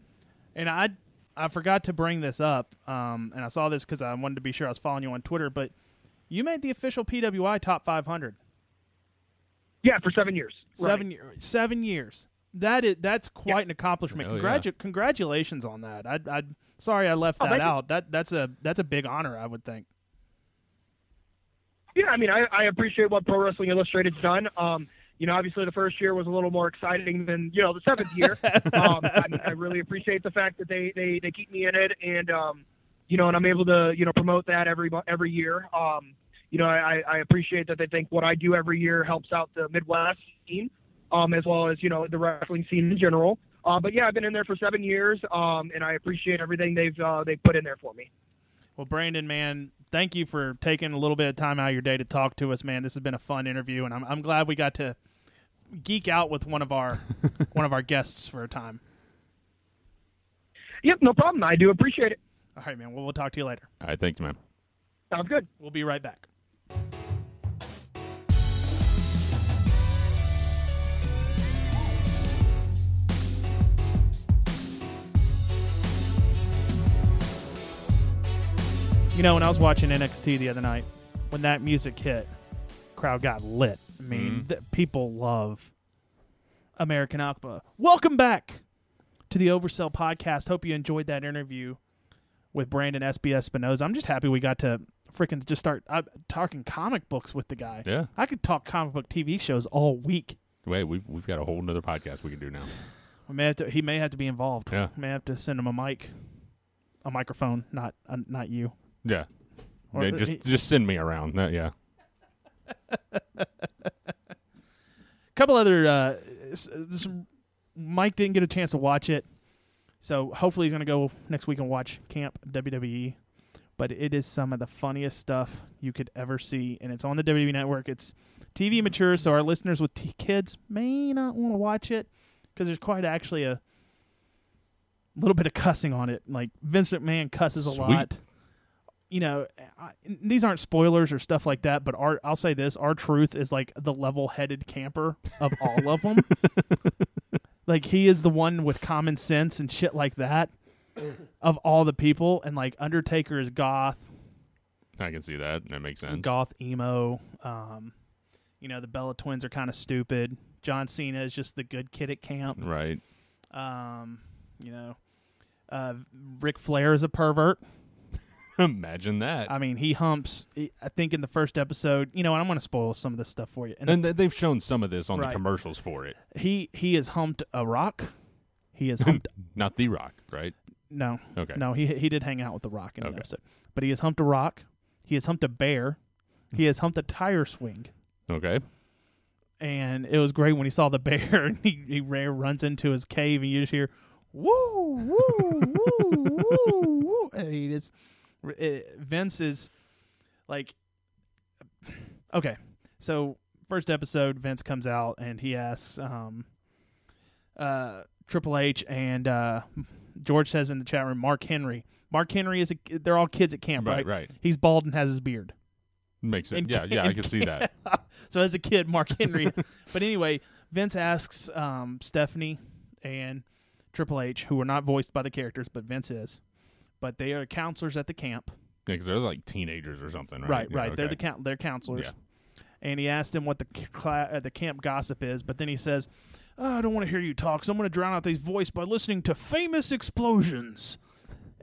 And I I forgot to bring this up, um, and I saw this because I wanted to be sure I was following you on Twitter. But you made the official PWI top 500. Yeah, for seven years. Right. Seven year, seven years. That is that's quite an accomplishment. Oh, yeah. Congratulations on that. I I sorry I left Oh, that thank you. out. That that's a that's a big honor. I would think. Yeah, I mean, I, I appreciate what Pro Wrestling Illustrated's done. Um, you know, obviously the first year was a little more exciting than you know the seventh year. um, I, I really appreciate the fact that they they, they keep me in it, and um, you know, and I'm able to you know promote that every every year. Um, you know, I, I appreciate that they think what I do every year helps out the Midwest scene, um, as well as you know the wrestling scene in general. Uh, but yeah, I've been in there for seven years, um, and I appreciate everything they've uh, they've put in there for me. Well, Brandon, man, thank you for taking a little bit of time out of your day to talk to us, man. This has been a fun interview, and I'm I'm glad we got to geek out with one of our one of our guests for a time. Yep, no problem. I do appreciate it. All right, man. Well, we'll talk to you later. All right, thanks, man. Sounds good. We'll be right back. You know, when I was watching NXT the other night, when that music hit, crowd got lit. I mean, th- people love American Alpha. Welcome back to the Oversell podcast. Hope you enjoyed that interview with Brandon Espy Espinosa. I'm just happy we got to freaking just start uh, talking comic books with the guy. Yeah. I could talk comic book TV shows all week. Wait, we've we've got a whole nother podcast we can do now. We may have to, he may have to be involved. Yeah. may have to send him a mic, a microphone, not uh, not you. Yeah. Or Yeah, just he- just send me around. That- yeah. couple other uh, s- this, Mike didn't get a chance to watch it, so hopefully he's gonna go next week and watch Camp WWE. But it is some of the funniest stuff you could ever see, and it's on the WWE Network. It's TV mature, so our listeners with t- kids may not want to watch it because there's quite actually a little bit of cussing on it. Like Vince McMahon cusses a Sweet. lot. You know, I, these aren't spoilers or stuff like that, but our, I'll say this: R-Truth is like the level-headed camper of all of them. like he is the one with common sense and shit like that of all the people, and like Undertaker is goth, I can see that. That makes sense. goth emo. Um, you know, the Bella twins are kind of stupid. John Cena is just the good kid at camp. Right. Um, you know, uh, Ric Flair is a pervert. Imagine that. I mean, he humps. I think in the first episode, you know, and I'm going to spoil some of this stuff for you. And and th- they've shown some of this on Right. the commercials for it. he he has humped a rock. He has humped. Not The Rock, right? no, Okay. no, he he did hang out with the rock in an episode, but he has humped a rock. He has humped a bear. He has humped a tire swing. Okay. and it was great when he saw the bear and he, he runs into his cave and you just hear woo woo woo woo woo and he just it, Vince is like okay so first episode Vince comes out and he asks um uh Triple H and uh George says in the chat room Mark Henry Mark Henry is a they're all kids at camp Right, right right. he's bald and has his beard Makes sense. in Yeah, yeah, I can see that. so as a kid, Mark Henry. but anyway, Vince asks um, Stephanie and Triple H, who are not voiced by the characters, but Vince is. But they are counselors at the camp. Because they're like teenagers or something, right? Right, Yeah, right. They're the count. They're counselors. Yeah. And he asked them what the cla- uh, the camp gossip is, but then he says, oh, "I don't want to hear you talk, so I'm going to drown out these voice by listening to famous explosions."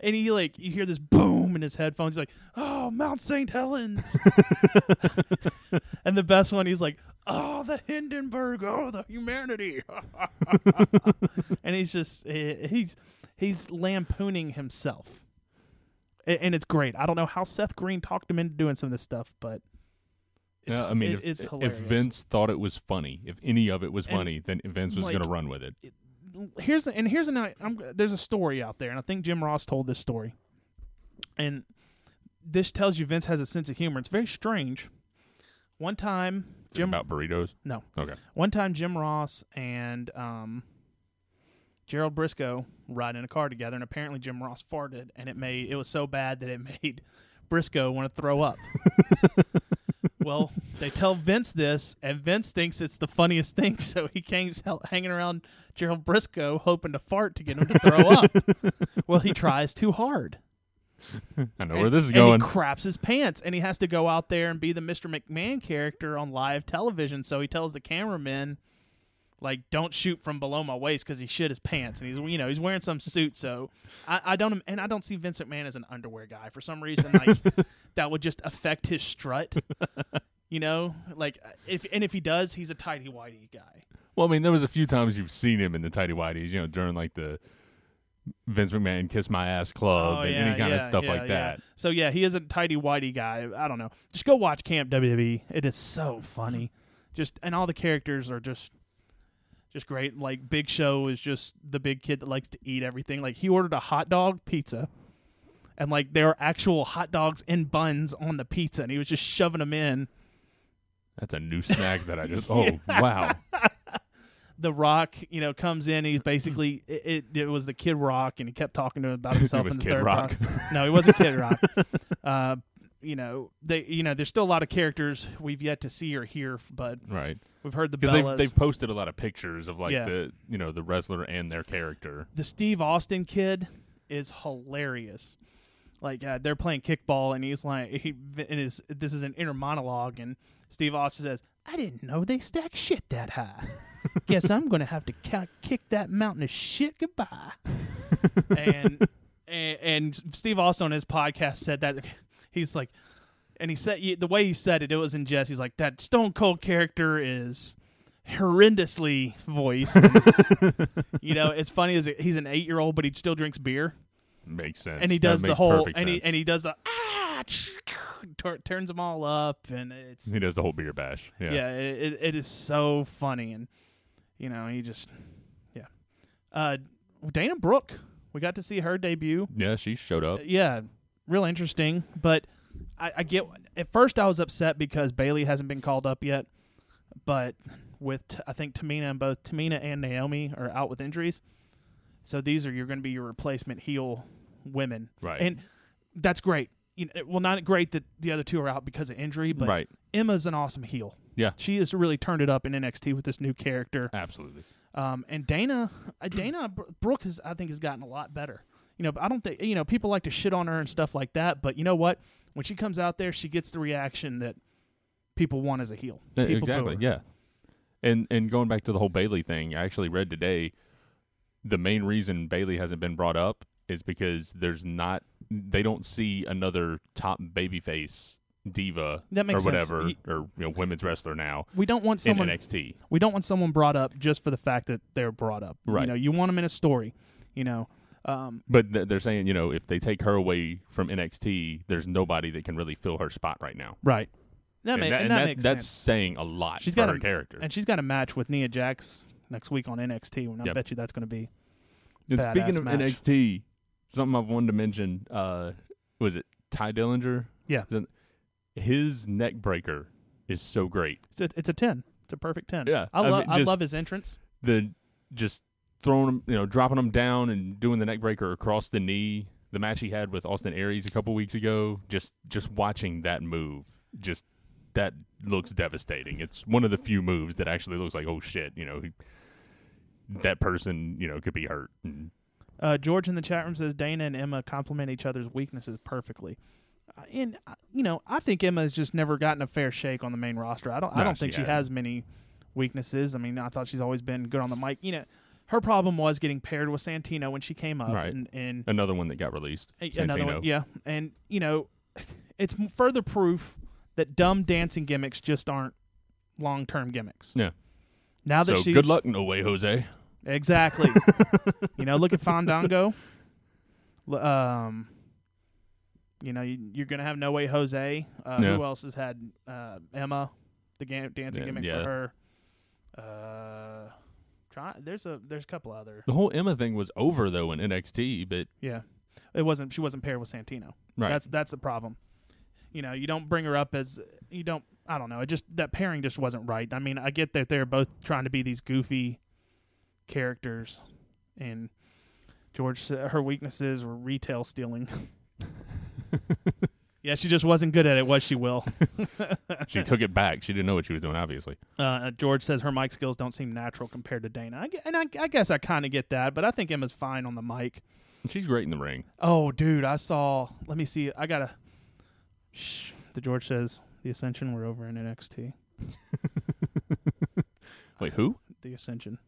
And he like you hear this boom in his headphones. He's like, "Oh, Mount St. Helens." and the best one, he's like, "Oh, the Hindenburg. Oh, the humanity." and he's just he- he's he's lampooning himself, A- and it's great. I don't know how Seth Green talked him into doing some of this stuff, but it's, yeah, I mean, it- if, it's if. Vince thought it was funny, if any of it was And, funny, then Vince was like, going to run with it. here's and here's an I'm, there's a story out there, and I think Jim Ross told this story, and this tells you Vince has a sense of humor. It's very strange. One time, Jim about burritos. no, Okay. one time Jim Ross and um, Gerald Brisco ride in a car together, and apparently Jim Ross farted, and it made it was so bad that it made Brisco want to throw up. well, they tell Vince this, and Vince thinks it's the funniest thing, so he came hel- hanging around Gerald Brisco hoping to fart to get him to throw up. well, he tries too hard. I know And- where this is and going. he craps his pants, and he has to go out there and be the Mr. McMahon character on live television. So he tells the cameramen, like, "Don't shoot from below my waist" because he shit his pants, and he's you know he's wearing some suit. So I, I don't and I don't see Vince McMahon as an underwear guy for some reason. Like that would just affect his strut. You know, like if and if he does, he's a tighty whitey guy. Well, I mean, there was a few times you've seen him in the tighty whities, you know, during like the Vince McMahon kiss my ass club Oh, and yeah, any kind yeah, of stuff yeah, like that. So yeah, he is a tidy whitey guy. I don't know. Just go watch Camp WWE. It is so funny. Just and all the characters are just just great. Like Big Show is just the big kid that likes to eat everything. Like he ordered a hot dog pizza. And like there are actual hot dogs in buns on the pizza and he was just shoving them in. That's a new snack that I just. Oh wow! The Rock, you know, comes in. He's basically it, it. It was the Kid Rock, and he kept talking to him about himself was in the Kid third Rock. part. No, he wasn't Kid Rock. Uh, you know, they. You know, there's still a lot of characters we've yet to see or hear, but Right? we've heard the Because they've they've posted a lot of pictures of like Yeah. the you know the wrestler and their character. the Steve Austin kid is hilarious. Like uh, they're playing kickball, and he's like, he and his this is an inner monologue, and Steve Austin says, "I didn't know they stack shit that high." Guess I'm going to have to ca- kick that mountain of shit goodbye. and, and and Steve Austin on his podcast said that he's like, and he said the way he said it, it was in jest. He's like that Stone Cold character is horrendously voiced. And, you know, it's funny as he's an eight year old, but he still drinks beer, Makes sense. and he That does the makes whole and he and he does the ah, tur- turns them all up, and it's He does the whole beer bash. Yeah. yeah, it, it, it is so funny, and you know, he just yeah. Uh, Dana Brooke, we got to see her debut. Yeah, she showed up. Yeah, real interesting, but I, I get. At first, I was upset because Bayley hasn't been called up yet, but with T- I think Tamina and both Tamina and Naomi are out with injuries, so these are you're going to be your replacement heel women, Right. and that's great. You know, well, not great that the other two are out because of injury, but right. Emma's an awesome heel. Yeah. She has really turned it up in NXT with this new character. Absolutely. Um, and Dana, uh, Dana Br- Brooke has, I think, has gotten a lot better. You know, but I don't think you know people like to shit on her and stuff like that. But you know what? When she comes out there, she gets the reaction that people want as a heel. Yeah, People exactly. Yeah. And and going back to the whole Bayley thing, I actually read today the main reason Bayley hasn't been brought up is because there's not they don't see another top babyface diva That makes or sense. whatever Y- or you know women's wrestler now We don't want someone. in NXT. We don't want someone brought up just for the fact that they're brought up. Right. You know, you want them in a story. You know, um, But th- they're saying, you know, if they take her away from NXT, there's nobody that can really fill her spot right now. right. That, and ma- that, and and that that- makes that's sense. saying a lot She's for got her a- character. And she's got a match with Nia Jax next week on NXT, and I Yep. bet you that's going to be And speaking of match. NXT, something I've wanted to mention, uh, was it Tye Dillinger? Yeah. His neck breaker is so great. It's a, it's a ten. It's a perfect ten. Yeah, I I love mean, I love his entrance. The just throwing him, you know, dropping him down and doing the neck breaker across the knee. The match he had with Austin Aries a couple weeks ago, just just watching that move, just that looks devastating. It's one of the few moves that actually looks like, oh shit, you know, he, that person, you know, could be hurt. And Uh, George in the chat room says Dana and Emma complement each other's weaknesses perfectly. Uh, and uh, you know, I think Emma's just never gotten a fair shake on the main roster. I don't. I don't think she she has many weaknesses. I mean, I thought she's always been good on the mic. You know, her problem was getting paired with Santino when she came up, Right. and, and another one that got released. A-. Another one, yeah, and you know, it's further proof that dumb dancing gimmicks just aren't long-term gimmicks. Yeah. Now that So she's good luck, no way, Jose. exactly, you know, look at Fandango. Um, you know, you, you're gonna have No Way Jose. Uh, Yeah. Who else has had uh, Emma, the ga- dancing Yeah, gimmick yeah. for her? Uh, There's a there's a couple other. The whole Emma thing was over though in NXT, but Yeah, it wasn't. She wasn't paired with Santino. right, That's that's the problem. You know, you don't bring her up as you don't. I don't know. It just that pairing just wasn't right. I mean, I get that they're both trying to be these goofy characters, and George her weaknesses were retail stealing. yeah, she just wasn't good at it, was she? Will she took it back. She didn't know what she was doing. Obviously, uh, George says her mic skills don't seem natural compared to Dana, I, and I, I guess I kind of get that, but I think Emma's fine on the mic. she's great in the ring. Oh, dude, I saw. Let me see. I gotta. Shh. The George says the Ascension were over in NXT. Wait, who? The Ascension.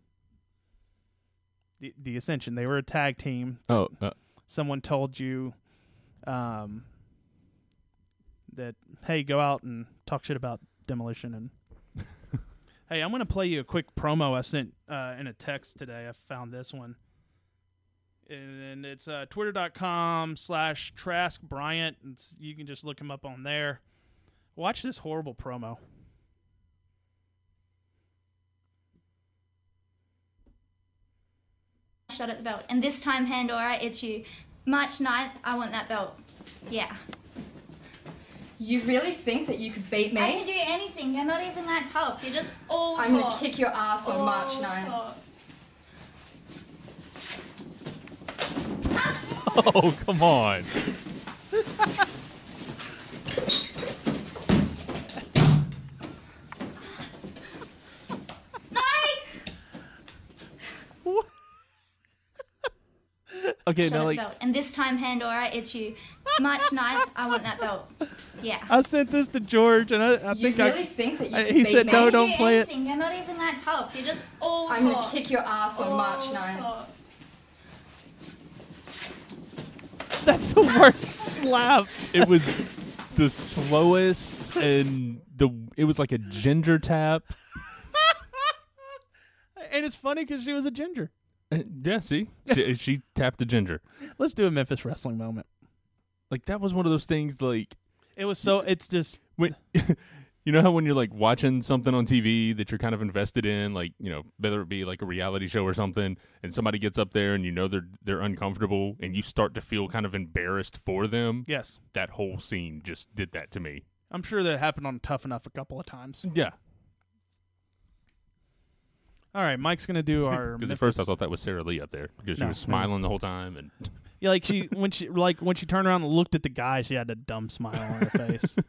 The the Ascension. They were a tag team. Oh, uh, Someone told you, um, that hey, go out and talk shit about demolition and. hey, I'm gonna play you a quick promo I sent uh, in a text today. I found this one. And it's uh, twitter.com slash Trask Bryant. It's, you can just look him up on there. Watch this horrible promo. shot at the belt. And this time, Pandora, it's you. March 9th, I want that belt. Yeah. You really think that you could beat me? I can me? do anything. You're not even that tough. You're just all I'm gonna kick your ass on All March 9th. talk. oh, come on. No! Okay, Shot now at like the. And this time, Pandora, it's you. March 9th, I want that belt. Yeah. I sent this to George, and I, I You think really I, think that you I- could he beat said me? no, don't do play it. You're not even that tough. You're just all I'm gonna kick your ass on All March 9th. talk. that's the worst slap. It was the slowest, and the it was like a ginger tap. And it's funny because she was a ginger. Uh, Yeah, see, she, she tapped a ginger. Let's do a Memphis wrestling moment. Like that was one of those things. Like It was so. It's just when you know how when you're like watching something on TV that you're kind of invested in, like you know whether it be like a reality show or something, and somebody gets up there and you know they're they're uncomfortable, and you start to feel kind of embarrassed for them. yes. That whole scene just did that to me. I'm sure that happened on Tough Enough a couple of times. Yeah, All right, Mike's gonna do our. because at first I thought that was Sara Lee up there because she No, was no, smiling the whole time, and Yeah, like she when she like when she turned around and looked at the guy, she had a dumb smile on her face.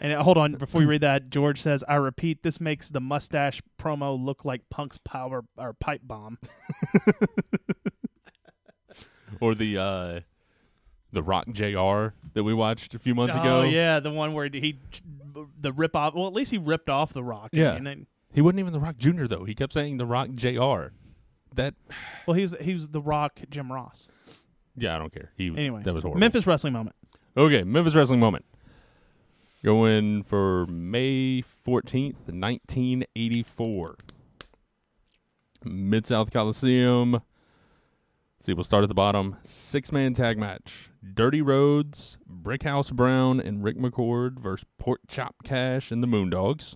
And uh, hold on, before we read that, George says, "I repeat, this makes the mustache promo look like Punk's power or pipe bomb." or the uh the Rock Jr. that we watched a few months ago. oh ago. yeah, the one where he the rip off. Well, at least he ripped off the Rock. Yeah. and then, He wasn't even the Rock Jr. though. He kept saying the Rock Jr. That well, he was he was the Rock Jim Ross. yeah, I don't care. He Anyway, that was horrible. Memphis wrestling moment. Okay, Memphis wrestling moment. Going for May 14th, 1984. Mid South Coliseum. See, we'll start at the bottom. Six man tag match. Dirty Rhodes, Brickhouse Brown, and Rick McCord versus Pork Chop Cash and the Moondogs.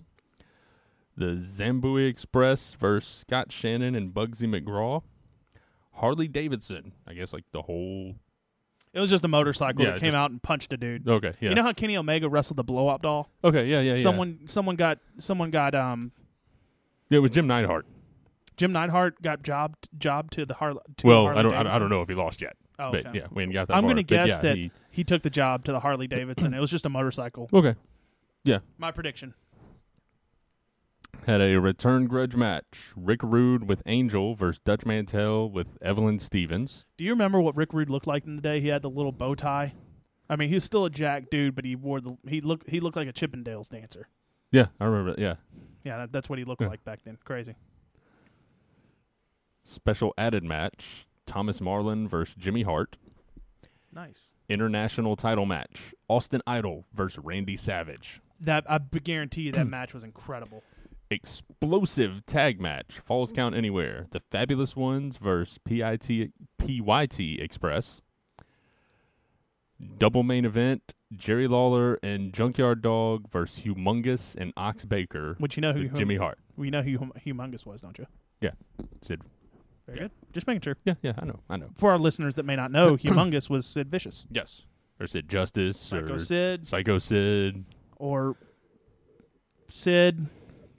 The Zambui Express versus Scott Shannon and Bugsy McGraw. Harley Davidson. I guess like the whole. It was just a motorcycle Yeah, that came just- out and punched a dude. Okay, yeah. You know how Kenny Omega wrestled the blow up doll? okay, yeah, yeah, yeah. Someone someone got someone got um Yeah, it was Jim Neidhart. Jim Neidhart got jobbed jobbed to the Harley. To Well, Harley I don't, I, I don't know if he lost yet, Oh, but okay. yeah, we ain't got that. I'm gonna guess yeah, that he- he took the job to the Harley Davidson. it was just a motorcycle. okay, Yeah. My prediction. Had a return grudge match: Rick Rude with Angel versus Dutch Mantell with Evelyn Stevens. Do you remember what Rick Rude looked like in the day? He had the little bow tie. I mean, he was still a jack dude, but he wore the he looked he looked like a Chippendales dancer. Yeah, I remember. that, Yeah, Yeah, that, that's what he looked Yeah. like back then. Crazy. special added match: Thomas Marlin versus Jimmy Hart. Nice. International title match: Austin Idol versus Randy Savage. That I guarantee you that match was incredible. Explosive tag match: Falls Count Anywhere. The Fabulous Ones versus PIT PYT Express. Double main event: Jerry Lawler and Junkyard Dog versus Humongous and Ox Baker. Which you know who Jimmy Hart. We know who hum- Humongous was, don't you? Yeah, Sid. Very Yeah. good. Just making sure. Yeah, yeah, I know, I know. For our listeners that may not know, Humongous was Sid Vicious, Yes. Or Sid Justice Psycho or Sid, Psycho Sid or Sid,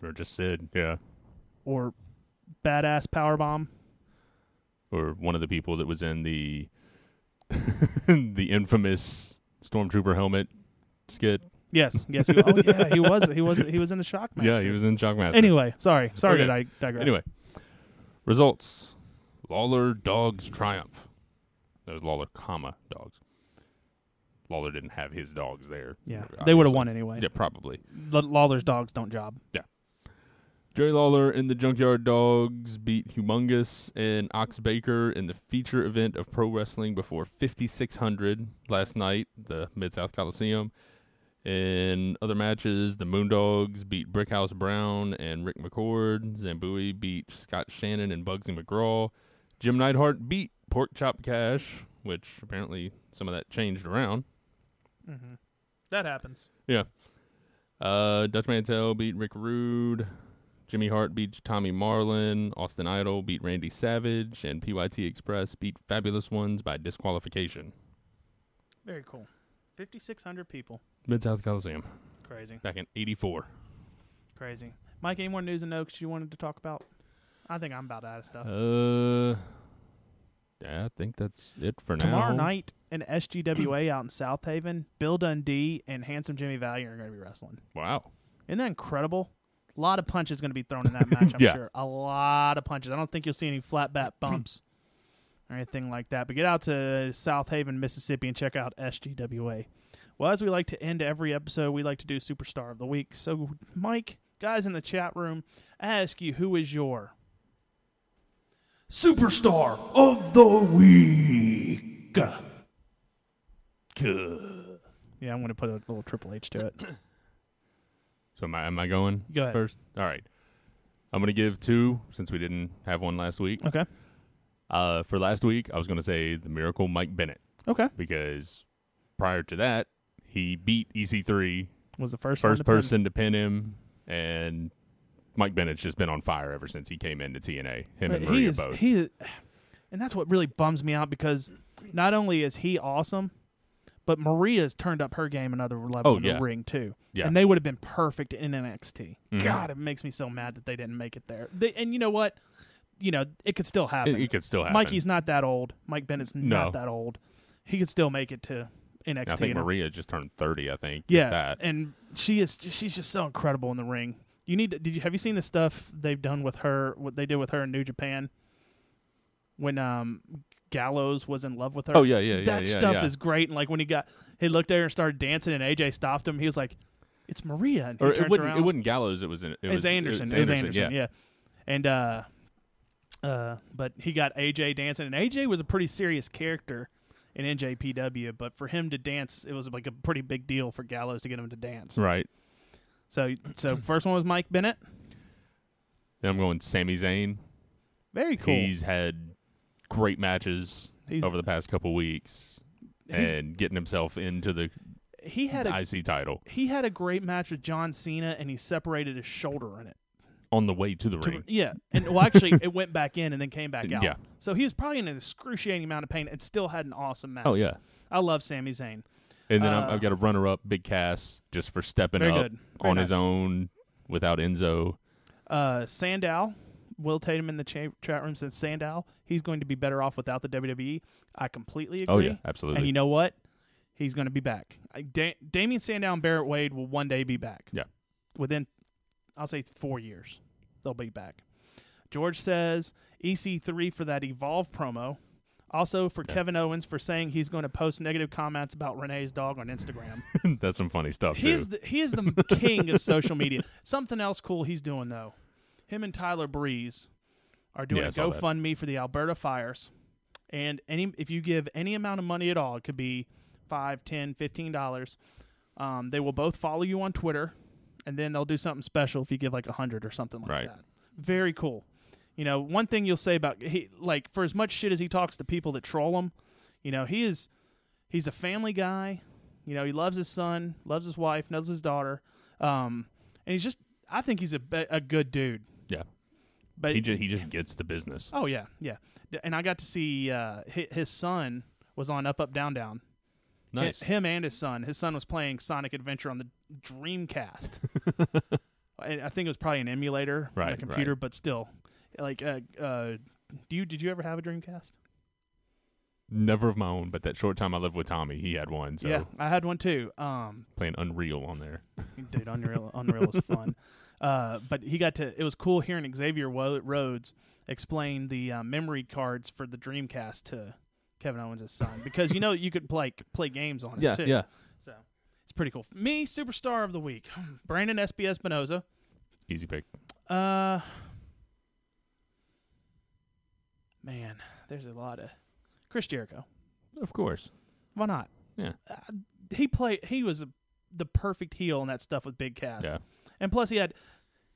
or just Sid, yeah. or Badass Powerbomb. Or one of the people that was in the the infamous Stormtrooper helmet skit. Yes, yes. He, oh yeah, he was. He was. He was in the Shockmaster. Yeah, he was in Shockmaster. Anyway, sorry, sorry Okay. that I digress. Anyway, results: Lawler dogs triumph. That was Lawler, comma dogs. Lawler didn't have his dogs there. yeah, they would have won anyway. Yeah, probably. L- Lawler's dogs don't job. Jerry Lawler and the Junkyard Dogs beat Humongous and Ox Baker in the feature event of pro wrestling before 5,600 last night, the Mid South Coliseum. In other matches, the Moondogs beat Brickhouse Brown and Rick McCord. Zambui beat Scott Shannon and Bugsy McGraw. Jim Neidhart beat Pork Chop Cash, which apparently some of that changed around. Mm-hmm. That happens. Yeah. Uh, Dutch Mantell beat Rick Rude. Jimmy Hart beat Tommy Marlin. Austin Idol beat Randy Savage. And PYT Express beat Fabulous Ones by disqualification. Very cool. Fifty six hundred people. Mid South Coliseum Crazy, back in 84. crazy. Mike, any more news and notes you wanted to talk about? I think I'm about out of stuff. Uh, yeah, I think that's it for now. Tomorrow night in SGWA out in Southaven, Bill Dundee and Handsome Jimmy Valiant are going to be wrestling. Wow. Isn't that incredible? A lot of punches going to be thrown in that match, I'm Yeah. sure. A lot of punches. I don't think you'll see any flat bat bumps or anything like that. But get out to Southaven, Mississippi, and check out SGWA. Well, as we like to end every episode, we like to do Superstar of the Week. So, Mike, guys in the chat room, I ask you, who is your Superstar of the Week. Yeah, I'm going to put a little Triple H to it. So am I, am I going Go ahead. first? All right. I'm going to give two since we didn't have one last week. Okay. Uh, for last week, I was going to say the Miracle Mike Bennett Okay. because prior to that, he beat EC3 Was the first one first to pin- person to pin him, and Mike Bennett's just been on fire ever since he came into TNA. Him and But he Maria is both. he, and that's what really bums me out because not only is he awesome, but Maria's turned up her game another level Oh, in yeah. the ring too. Yeah. and they would have been perfect in NXT. Mhm. God, it makes me so mad that they didn't make it there. They, and you know what? You know it could still happen. it, it could still happen. Mikey's not that old. Mike Bennett's No. not that old. He could still make it to NXT. I think Maria just turned 30, I think. yeah, and she is she's just so incredible in the ring. You need to, did you have you seen the stuff they've done with her? What they did with her in New Japan when um Gallows was in love with her. Oh, yeah, yeah, yeah, That yeah, stuff yeah. is great. And like when he got he looked at her and started dancing, and AJ stopped him. He was like, "It's Maria." And he Or turns it wouldn't, around. it wasn't Gallows. It was an, it It was Anderson. It was was Anderson. yeah. yeah. And uh, uh, but he got AJ dancing, and AJ was a pretty serious character in NJPW. But for him to dance, it was like a pretty big deal for Gallows to get him to dance. Right. So, so first one was Mike Bennett. Then I'm going Sami Zayn. Very cool. He's had great matches He's- over the past couple weeks and getting himself into the he had a IC title he had a great match with John Cena, and he separated his shoulder in it. on the way to the To- ring. yeah, and well, actually, it went back in and then came back out. Yeah. So he was probably in an excruciating amount of pain and still had an awesome match. Oh, yeah. I love Sami Zayn. And then Uh, I've, got a runner up, Big Cass, just for stepping up on his own without Enzo. Uh, Sandow, Will Tatum in the cha- chat room said Sandow, he's going to be better off without the WWE. I completely oh, agree. Oh, yeah, absolutely. And you know what? He's going to be back. I, da- Damien Sandow and Barrett Wade will one day be back. Yeah. Within, I'll say four years, they'll be back. George says EC3 for that Evolve promo. Also for Kevin Owens for saying he's going to post negative comments about Renee's dog on Instagram. That's some funny stuff, He too. is the, he is the king of social media. Something else cool he's doing though. Him and Tyler Breeze are doing Yeah, a. GoFundMe for the Alberta fires, and any if you give any amount of money at all, it could be five, ten, fifteen dollars. Um, they will both follow you on Twitter, and then they'll do something special if you give like a hundred or something like Right. that. Very cool. You know, one thing you'll say about he like for as much shit as he talks to people that troll him, you know, he is he's a family guy. You know, he loves his son, loves his wife, knows his daughter, um, and he's just. I think he's a a good dude. But He just, he just gets the business. oh yeah, yeah. And I got to see uh, his son was on Up Up Down Down. Nice. him and his son. His son was playing Sonic Adventure on the Dreamcast. and I think it was probably an emulator on a computer, right. but still, like, uh, uh, do you did you ever have a Dreamcast? Never of my own, but that short time I lived with Tommy, he had one. So Yeah, I had one too. Um, playing Unreal on there. dude, Unreal, Unreal is fun. Uh, but he got to. It was cool hearing Xavier Rhodes explain the uh, memory cards for the Dreamcast to Kevin Owens' son because you know you could play play games on it Yeah, too. yeah. So it's pretty cool. Me, superstar of the week, Brandon Espy Espinosa. Easy pick. Uh, man, there's a lot of Chris Jericho. Of course. Why not? Yeah. Uh, he played. He was a, the perfect heel in that stuff with Big Cass. Yeah. And plus, he had.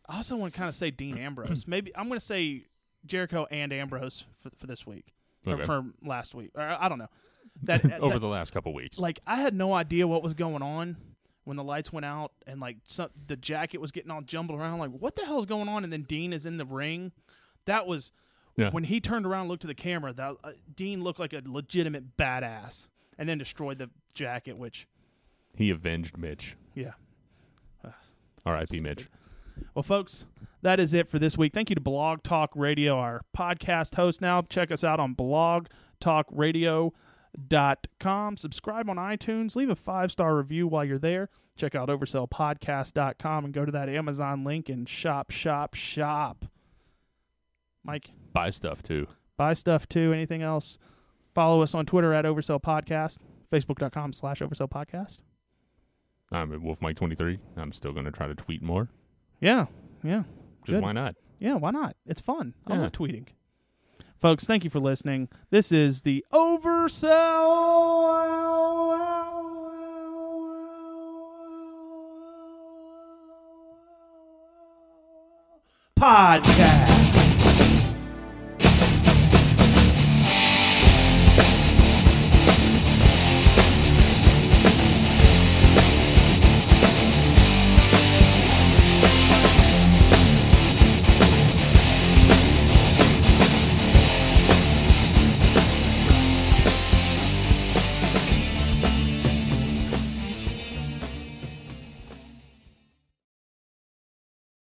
I also want to kind of say Dean Ambrose. Maybe I'm going to say Jericho and Ambrose for, for this week or for last week. Or I don't know. That Over that- the last couple weeks. like I had no idea what was going on when the lights went out and like some, the jacket was getting all jumbled around. Like what the hell is going on? And then Dean is in the ring. That was Yeah. when he turned around, and looked to the camera. That uh, Dean looked like a legitimate badass, and then destroyed the jacket. Which he avenged Mitch. yeah. R.I.P. Mitch. Well, folks, that is it for this week. Thank you to Blog Talk Radio, our podcast host now. Check us out on blogtalkradio.com. Subscribe on iTunes. Leave a five star review while you're there. Check out oversellpodcast.com and go to that Amazon link and shop, shop, shop. Mike, Buy stuff too. buy stuff too. Anything else? Follow us on Twitter at Oversell Podcast, Facebook.com slash Oversell Podcast. I'm at Wolf Mike 23. I'm still going to try to tweet more. Yeah, yeah, Just Good. why not? yeah. Why not? It's fun. I Yeah. love tweeting. Folks, thank you for listening. This is the Oversell Podcast.